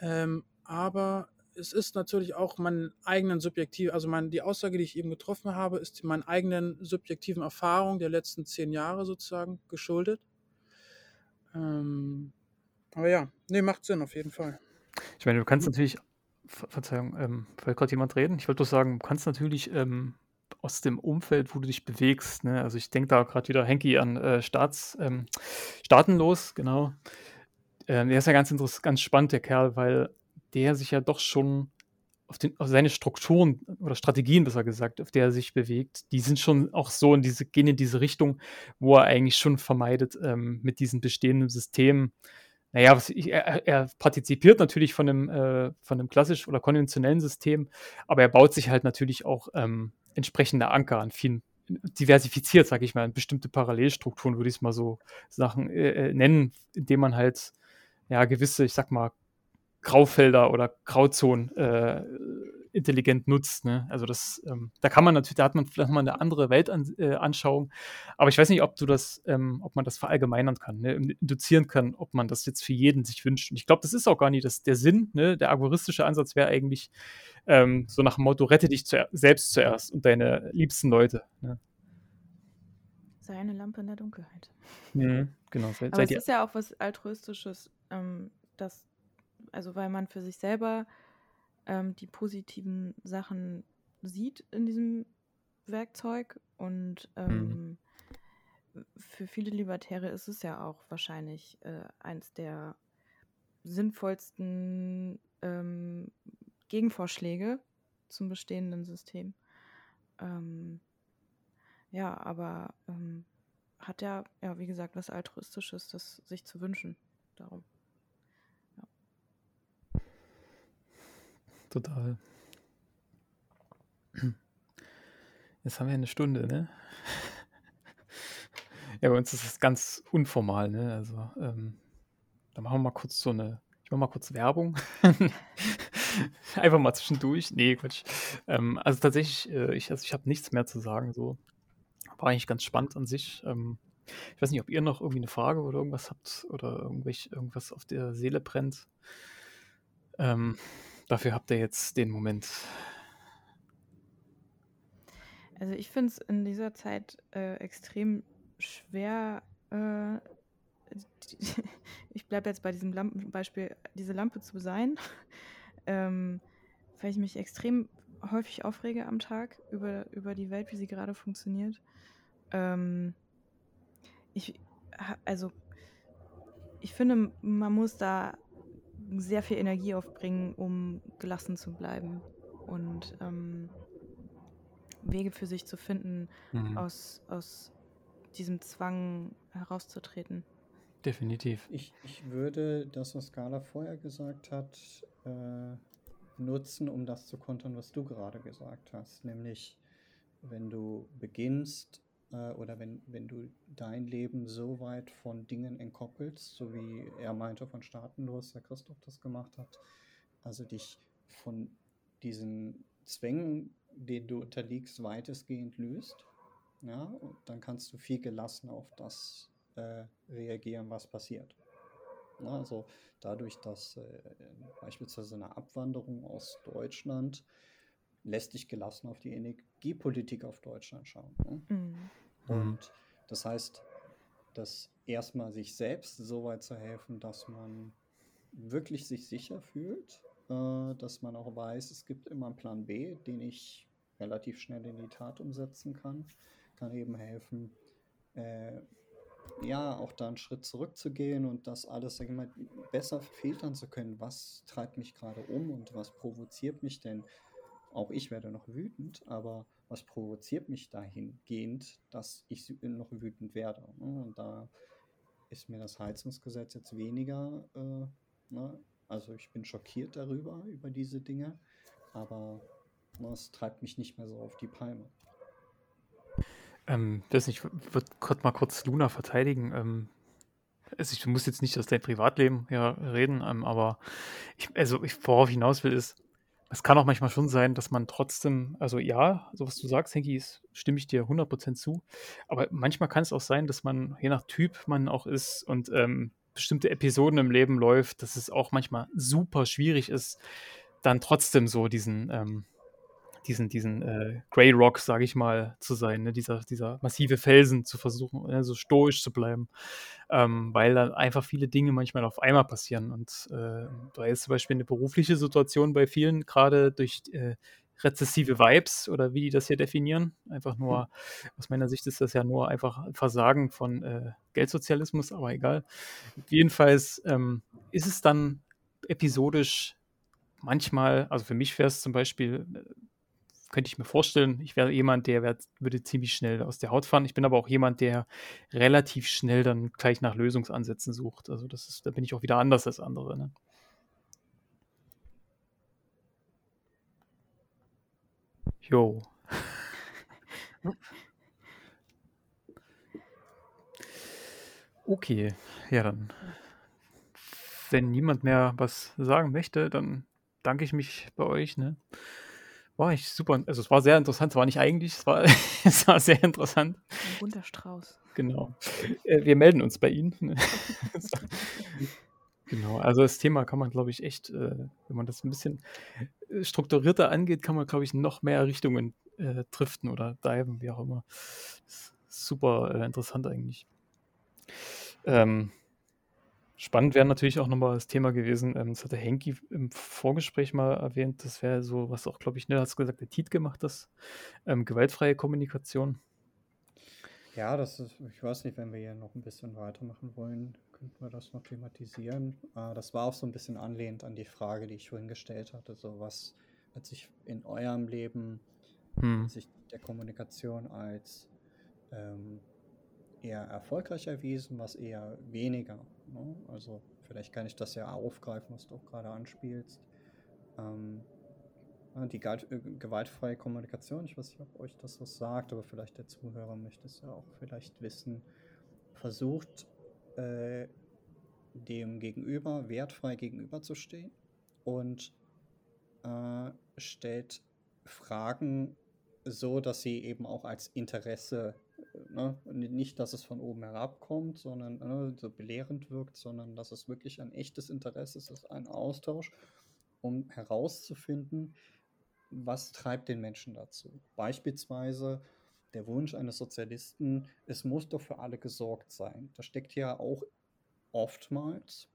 Ähm, aber es ist natürlich auch mein eigenen subjektiv, also mein, die Aussage, die ich eben getroffen habe, ist meinen eigenen subjektiven Erfahrungen der letzten zehn Jahre sozusagen geschuldet. Ähm, aber ja, nee, macht Sinn auf jeden Fall. Ich meine, du kannst natürlich, Ver Verzeihung, ähm, wollte gerade jemand reden? Ich wollte doch sagen, du kannst natürlich ähm, aus dem Umfeld, wo du dich bewegst, ne? also ich denke da gerade wieder, Henki, an äh, Staats, ähm, Staatenlos, genau. Ähm, der ist ja ganz, ganz spannend, der Kerl, weil der sich ja doch schon auf, den, auf seine Strukturen oder Strategien, besser gesagt, auf der er sich bewegt, die sind schon auch so in diese, gehen in diese Richtung, wo er eigentlich schon vermeidet, ähm, mit diesem bestehenden System, naja, ich, er, er, partizipiert natürlich von einem, äh, von einem klassisch oder konventionellen System, aber er baut sich halt natürlich auch ähm, entsprechende Anker an vielen diversifiziert, sage ich mal, in bestimmte Parallelstrukturen, würde ich es mal so Sachen äh, äh, nennen, indem man halt ja gewisse, ich sag mal, Graufelder oder Grauzonen äh, intelligent nutzt. Ne? Also das, ähm, da kann man natürlich, da hat man vielleicht mal eine andere Weltanschauung. Äh, Aber ich weiß nicht, ob du das, ähm, ob man das verallgemeinern kann, ne? induzieren kann, ob man das jetzt für jeden sich wünscht. Und ich glaube, das ist auch gar nicht das, der Sinn. Ne? Der agoristische Ansatz wäre eigentlich ähm, so nach dem Motto: Rette dich zu, selbst zuerst und deine liebsten Leute. Ne? Sei eine Lampe in der Dunkelheit. Mhm, genau. Sei, Aber es ist ja auch was Altruistisches, ähm, dass also weil man für sich selber ähm, die positiven Sachen sieht in diesem Werkzeug und ähm, mhm. für viele Libertäre ist es ja auch wahrscheinlich äh, eins der sinnvollsten ähm, Gegenvorschläge zum bestehenden System. Ähm, ja, aber ähm, hat ja, ja, wie gesagt, was Altruistisches, das sich zu wünschen. Darum. Total. Jetzt haben wir eine Stunde, ne? ja, bei uns ist es ganz unformal, ne? Also, ähm, da machen wir mal kurz so eine, ich mache mal kurz Werbung. Einfach mal zwischendurch. Nee, Quatsch. Ähm, also tatsächlich, äh, ich, also ich habe nichts mehr zu sagen. So. War eigentlich ganz spannend an sich. Ähm, ich weiß nicht, ob ihr noch irgendwie eine Frage oder irgendwas habt oder irgendwelch, irgendwas auf der Seele brennt. Ähm, Dafür habt ihr jetzt den Moment. Also ich finde es in dieser Zeit äh, extrem schwer. Äh, ich bleibe jetzt bei diesem Lampenbeispiel, diese Lampe zu sein, ähm, weil ich mich extrem häufig aufrege am Tag über, über die Welt, wie sie gerade funktioniert. Ähm, ich, also, ich finde, man muss da sehr viel Energie aufbringen, um gelassen zu bleiben und ähm, Wege für sich zu finden, mhm. aus, aus diesem Zwang herauszutreten. Definitiv. Ich, ich würde das, was Carla vorher gesagt hat, äh, nutzen, um das zu kontern, was du gerade gesagt hast. Nämlich, wenn du beginnst, äh, oder wenn, wenn du dein Leben so weit von Dingen entkoppelst, so wie er meinte von Staatenlos, der Christoph das gemacht hat, also dich von diesen Zwängen, denen du unterliegst, weitestgehend löst, ja, und dann kannst du viel gelassener auf das äh, reagieren, was passiert. Ja, also dadurch, dass äh, beispielsweise eine Abwanderung aus Deutschland lässt dich gelassen auf die Energiepolitik auf Deutschland schauen. Ne? Mhm. Und das heißt, dass erstmal sich selbst so weit zu helfen, dass man wirklich sich sicher fühlt, äh, dass man auch weiß, es gibt immer einen Plan B, den ich relativ schnell in die Tat umsetzen kann. Kann eben helfen, äh, ja, auch da einen Schritt zurückzugehen und das alles, sag ich mal, besser filtern zu können. Was treibt mich gerade um und was provoziert mich denn? Auch ich werde noch wütend, aber was provoziert mich dahingehend, dass ich noch wütend werde? Ne? Und da ist mir das Heizungsgesetz jetzt weniger, äh, ne? also ich bin schockiert darüber, über diese Dinge, aber ne, es treibt mich nicht mehr so auf die Palme. Ähm, ich würde mal kurz Luna verteidigen. Ähm, also ich muss jetzt nicht aus deinem Privatleben ja, reden, ähm, aber ich, also ich, worauf ich hinaus will, ist, es kann auch manchmal schon sein, dass man trotzdem, also ja, so was du sagst, Henki, stimme ich dir 100% zu, aber manchmal kann es auch sein, dass man, je nach Typ man auch ist und ähm, bestimmte Episoden im Leben läuft, dass es auch manchmal super schwierig ist, dann trotzdem so diesen, ähm, diesen, diesen äh, Grey Rock, sage ich mal, zu sein, ne? dieser, dieser massive Felsen zu versuchen, ne? so stoisch zu bleiben, ähm, weil dann einfach viele Dinge manchmal auf einmal passieren. Und äh, da ist zum Beispiel eine berufliche Situation bei vielen, gerade durch äh, rezessive Vibes oder wie die das hier definieren. Einfach nur, hm. aus meiner Sicht ist das ja nur einfach Versagen von äh, Geldsozialismus, aber egal. Jedenfalls ähm, ist es dann episodisch manchmal, also für mich wäre es zum Beispiel äh, könnte ich mir vorstellen. Ich wäre jemand, der wär, würde ziemlich schnell aus der Haut fahren. Ich bin aber auch jemand, der relativ schnell dann gleich nach Lösungsansätzen sucht. Also das ist, da bin ich auch wieder anders als andere. Ne? Jo. Okay, ja dann. Wenn niemand mehr was sagen möchte, dann danke ich mich bei euch. Ne? War ich super, also es war sehr interessant, es war nicht eigentlich, es war, es war sehr interessant. Ein bunter Strauß. Genau. Äh, wir melden uns bei Ihnen. Ne? genau, also das Thema kann man, glaube ich, echt, äh, wenn man das ein bisschen äh, strukturierter angeht, kann man, glaube ich, noch mehr Richtungen äh, driften oder diven, wie auch immer. super äh, interessant eigentlich. Ähm, Spannend wäre natürlich auch nochmal das Thema gewesen, ähm, das hatte Henki im Vorgespräch mal erwähnt, das wäre so, was auch, glaube ich, ne, hast du gesagt, der Tiet gemacht hat, ähm, gewaltfreie Kommunikation. Ja, das ist, ich weiß nicht, wenn wir hier noch ein bisschen weitermachen wollen, könnten wir das noch thematisieren. Äh, das war auch so ein bisschen anlehnt an die Frage, die ich vorhin gestellt hatte, so was hat sich in eurem Leben, hm. sich der Kommunikation als ähm, eher erfolgreich erwiesen, was eher weniger. Ne? Also vielleicht kann ich das ja aufgreifen, was du auch gerade anspielst. Ähm, die äh, gewaltfreie Kommunikation, ich weiß nicht, ob euch das was sagt, aber vielleicht der Zuhörer möchte es ja auch vielleicht wissen, versucht äh, dem Gegenüber wertfrei gegenüberzustehen und äh, stellt Fragen so, dass sie eben auch als Interesse ne, nicht, dass es von oben herab kommt, sondern ne, so belehrend wirkt, sondern dass es wirklich ein echtes Interesse ist, ist ein Austausch, um herauszufinden, was treibt den Menschen dazu. Beispielsweise der Wunsch eines Sozialisten, es muss doch für alle gesorgt sein. Da steckt ja auch oftmals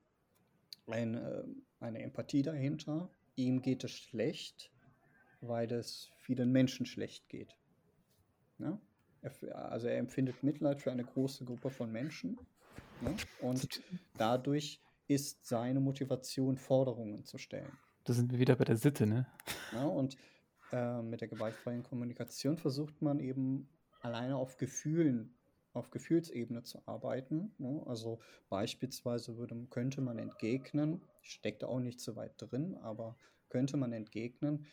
eine, eine Empathie dahinter. Ihm geht es schlecht, weil es vielen Menschen schlecht geht. Ja? Er, also er empfindet Mitleid für eine große Gruppe von Menschen. Ne? Und dadurch ist seine Motivation, Forderungen zu stellen. Da sind wir wieder bei der Sitte, ne? Ja, und äh, mit der gewaltfreien Kommunikation versucht man eben alleine auf Gefühlen, auf Gefühlsebene zu arbeiten. Ne? Also beispielsweise würde, könnte man entgegnen, steckt auch nicht so weit drin, aber könnte man entgegnen.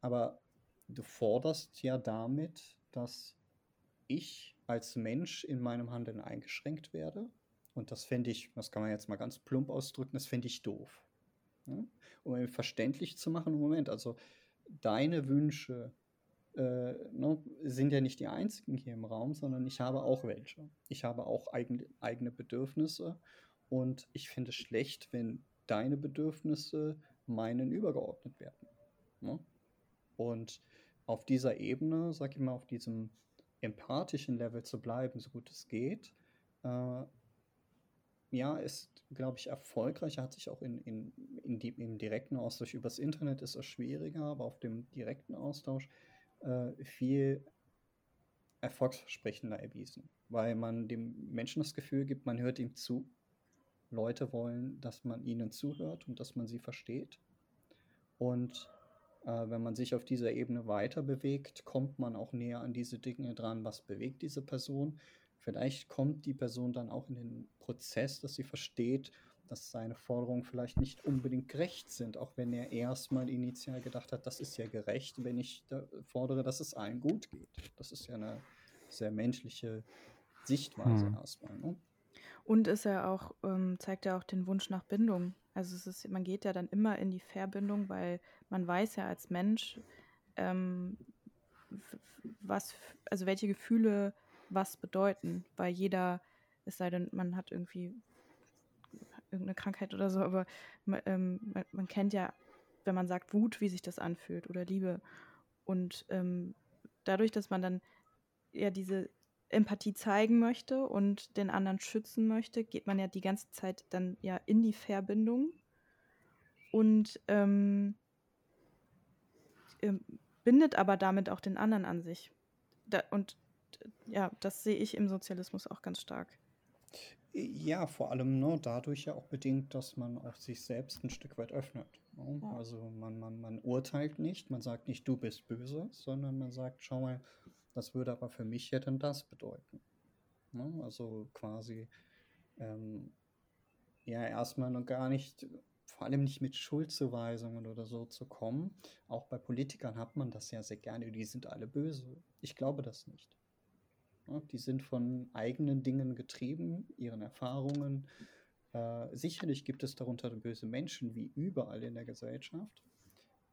Aber du forderst ja damit, dass ich als Mensch in meinem Handeln eingeschränkt werde. Und das fände ich, das kann man jetzt mal ganz plump ausdrücken, das fände ich doof. Ja? Um verständlich zu machen, Moment, also deine Wünsche äh, ne, sind ja nicht die einzigen hier im Raum, sondern ich habe auch welche. Ich habe auch eigen, eigene Bedürfnisse und ich finde es schlecht, wenn deine Bedürfnisse meinen übergeordnet werden. Ne? Und auf dieser Ebene, sag ich mal, auf diesem empathischen Level zu bleiben, so gut es geht. Äh, ja, ist, glaube ich, erfolgreicher, hat sich auch in, in, in die, im direkten Austausch übers Internet ist es schwieriger, aber auf dem direkten Austausch äh, viel erfolgsversprechender erwiesen, weil man dem Menschen das Gefühl gibt, man hört ihm zu. Leute wollen, dass man ihnen zuhört und dass man sie versteht. Und äh, wenn man sich auf dieser Ebene weiter bewegt, kommt man auch näher an diese Dinge dran, was bewegt diese Person. Vielleicht kommt die Person dann auch in den Prozess, dass sie versteht, dass seine Forderungen vielleicht nicht unbedingt gerecht sind, auch wenn er erstmal initial gedacht hat, das ist ja gerecht, wenn ich da fordere, dass es allen gut geht. Das ist ja eine sehr menschliche Sichtweise hm. erstmal. Ne? Und ist er auch, ähm, zeigt ja auch den Wunsch nach Bindung. Also es ist, man geht ja dann immer in die Verbindung, weil man weiß ja als Mensch, ähm, was, also welche Gefühle was bedeuten, weil jeder, es sei denn, man hat irgendwie irgendeine Krankheit oder so, aber ähm, man, man, kennt ja, wenn man sagt Wut, wie sich das anfühlt oder Liebe. Und ähm, dadurch, dass man dann ja diese Empathie zeigen möchte und den anderen schützen möchte, geht man ja die ganze Zeit dann ja in die Verbindung und ähm, ähm bindet aber damit auch den anderen an sich. Da, und ja, das sehe ich im Sozialismus auch ganz stark. Ja, vor allem nur dadurch ja auch bedingt, dass man auch sich selbst ein Stück weit öffnet. Ne? Ja. Also man, man, man urteilt nicht, man sagt nicht, du bist böse, sondern man sagt, schau mal, das würde aber für mich ja dann das bedeuten. Ne? Also quasi, ähm, ja, erstmal noch gar nicht, vor allem nicht mit Schuldzuweisungen oder so zu kommen. Auch bei Politikern hat man das ja sehr gerne, die sind alle böse. Ich glaube das nicht. Die sind von eigenen Dingen getrieben, ihren Erfahrungen. Äh, sicherlich gibt es darunter böse Menschen, wie überall in der Gesellschaft.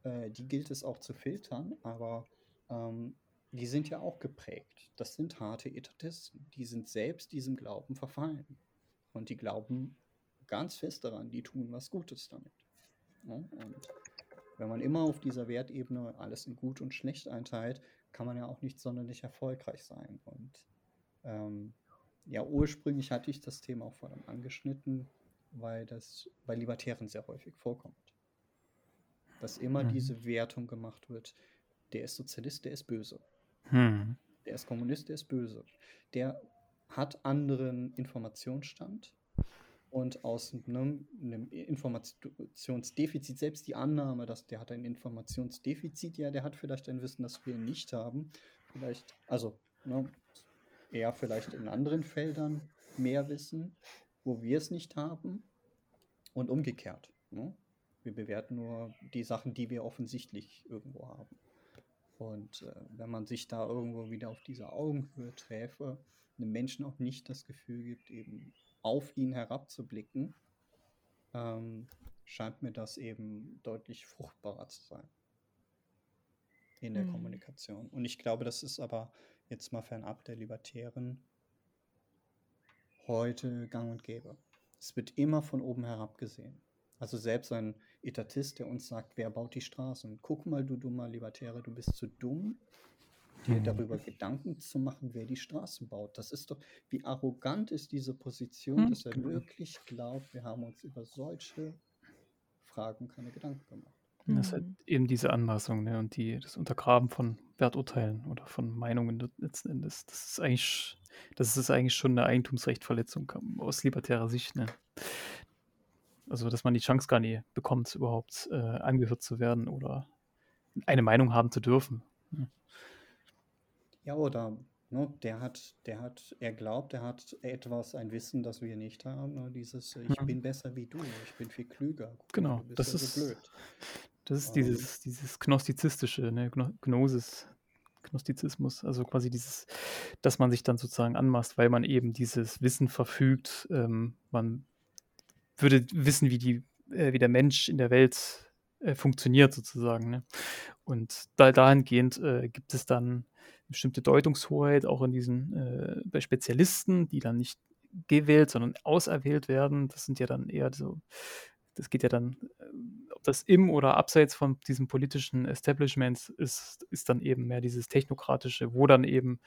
Äh, die gilt es auch zu filtern, aber ähm, die sind ja auch geprägt. Das sind harte Etatisten. Die sind selbst diesem Glauben verfallen. Und die glauben ganz fest daran, die tun was Gutes damit. Ja? Und wenn man immer auf dieser Wertebene alles in gut und schlecht einteilt, kann man ja auch nicht sonderlich erfolgreich sein. Und ähm, ja, ursprünglich hatte ich das Thema auch vor allem angeschnitten, weil das bei Libertären sehr häufig vorkommt. Dass immer mhm. diese Wertung gemacht wird, der ist Sozialist, der ist böse. Mhm. Der ist Kommunist, der ist böse. Der hat anderen Informationsstand und aus einem, einem, Informationsdefizit, selbst die Annahme, dass der hat ein Informationsdefizit, ja, der hat vielleicht ein Wissen, das wir nicht haben. Vielleicht, also, ne, er vielleicht in anderen Feldern mehr Wissen, wo wir es nicht haben und umgekehrt. Ne? Wir bewerten nur die Sachen, die wir offensichtlich irgendwo haben. Und äh, wenn man sich da irgendwo wieder auf diese Augenhöhe träfe, einem Menschen auch nicht das Gefühl gibt, eben auf ihn herabzublicken, ähm, scheint mir das eben deutlich fruchtbarer zu sein in der mhm. Kommunikation. Und ich glaube, das ist aber jetzt mal fernab der Libertären heute gang und gäbe. Es wird immer von oben herab gesehen. Also selbst ein Etatist, der uns sagt, wer baut die Straßen? Guck mal, du dummer Libertäre, du bist zu dumm, dir mhm. darüber Gedanken zu machen, wer die Straßen baut. Das ist doch, wie arrogant ist diese Position, mhm. dass er wirklich glaubt, wir haben uns über solche Fragen keine Gedanken gemacht. Das ist halt mhm. eben diese Anmaßung ne, und die, das Untergraben von Werturteilen oder von Meinungen letzten Endes. Das ist eigentlich, das ist eigentlich schon eine Eigentumsrechtverletzung aus libertärer Sicht. Ne? Also, dass man die Chance gar nicht bekommt, überhaupt äh, angehört zu werden oder eine Meinung haben zu dürfen. Ne? Ja, oder ne, der hat, der hat, er glaubt, er hat etwas, ein Wissen, das wir nicht haben. Ne? Dieses, ich mhm. bin besser wie du, ich bin viel klüger. Genau, das ist so blöd. Das ist dieses, dieses Gnostizistische, ne? Gnosis, Gnostizismus, also quasi dieses, dass man sich dann sozusagen anmaßt, weil man eben dieses Wissen verfügt. Ähm, man würde wissen, wie, die, äh, wie der Mensch in der Welt äh, funktioniert, sozusagen. Ne? Und da, dahingehend äh, gibt es dann bestimmte Deutungshoheit auch in diesen, äh, bei Spezialisten, die dann nicht gewählt, sondern auserwählt werden. Das sind ja dann eher so das geht ja dann, äh, ob das im oder abseits von diesem politischen Establishment ist, ist dann eben mehr dieses technokratische, wo dann eben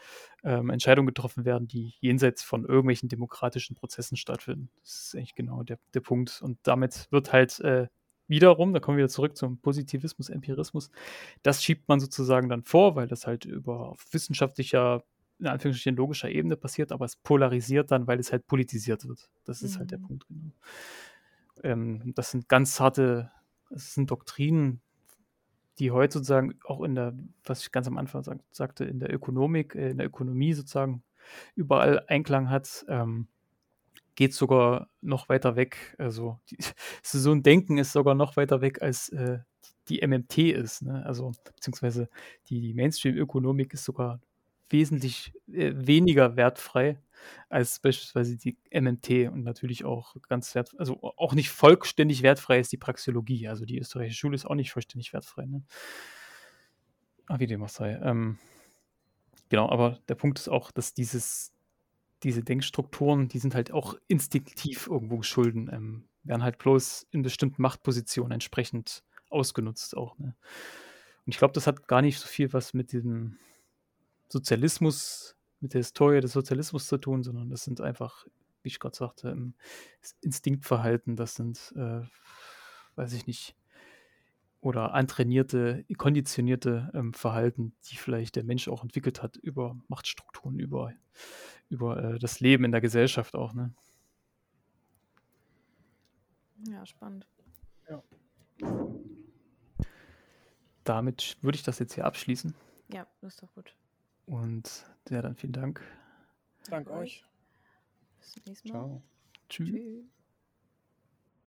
ähm, Entscheidungen getroffen werden, die jenseits von irgendwelchen demokratischen Prozessen stattfinden. Das ist eigentlich genau der, der Punkt. Und damit wird halt, äh, wiederum, da kommen wir wieder zurück zum Positivismus, Empirismus, das schiebt man sozusagen dann vor, weil das halt über auf wissenschaftlicher, in Anführungsstrichen logischer Ebene passiert, aber es polarisiert dann, weil es halt politisiert wird. Das ist mhm. halt der mhm. Punkt. Genau. Ähm, das sind ganz harte, das sind Doktrinen, die heute sozusagen auch in der, was ich ganz am Anfang sag, sagte, in der Ökonomik, äh, in der Ökonomie sozusagen überall Einklang hat. Ähm, geht sogar noch weiter weg. Also die, so ein Denken ist sogar noch weiter weg als äh, die MMT ist. Ne? Also beziehungsweise die, die Mainstream-Ökonomik ist sogar wesentlich äh, weniger wertfrei als beispielsweise die MMT und natürlich auch ganz wert, also auch nicht vollständig wertfrei ist die Praxeologie. Also die österreichische Schule ist auch nicht vollständig wertfrei. Ne? Ah, wie dem auch sei. Ähm, genau, aber der Punkt ist auch, dass dieses diese Denkstrukturen, die sind halt auch instinktiv irgendwo geschulden, ähm, werden halt bloß in bestimmten Machtpositionen entsprechend ausgenutzt auch. Ne? Und ich glaube, das hat gar nicht so viel was mit diesem Sozialismus, mit der Historie des Sozialismus zu tun, sondern das sind einfach, wie ich gerade sagte, Instinktverhalten, das sind, äh, weiß ich nicht, oder antrainierte, konditionierte ähm, Verhalten, die vielleicht der Mensch auch entwickelt hat über Machtstrukturen, über über äh, das Leben in der Gesellschaft auch, ne? Ja, spannend. Ja. Damit würde ich das jetzt hier abschließen. Ja, das ist doch gut. Und ja, dann vielen Dank. Dank euch. Bis zum nächsten Mal. Ciao. Tschüss. Tschüss.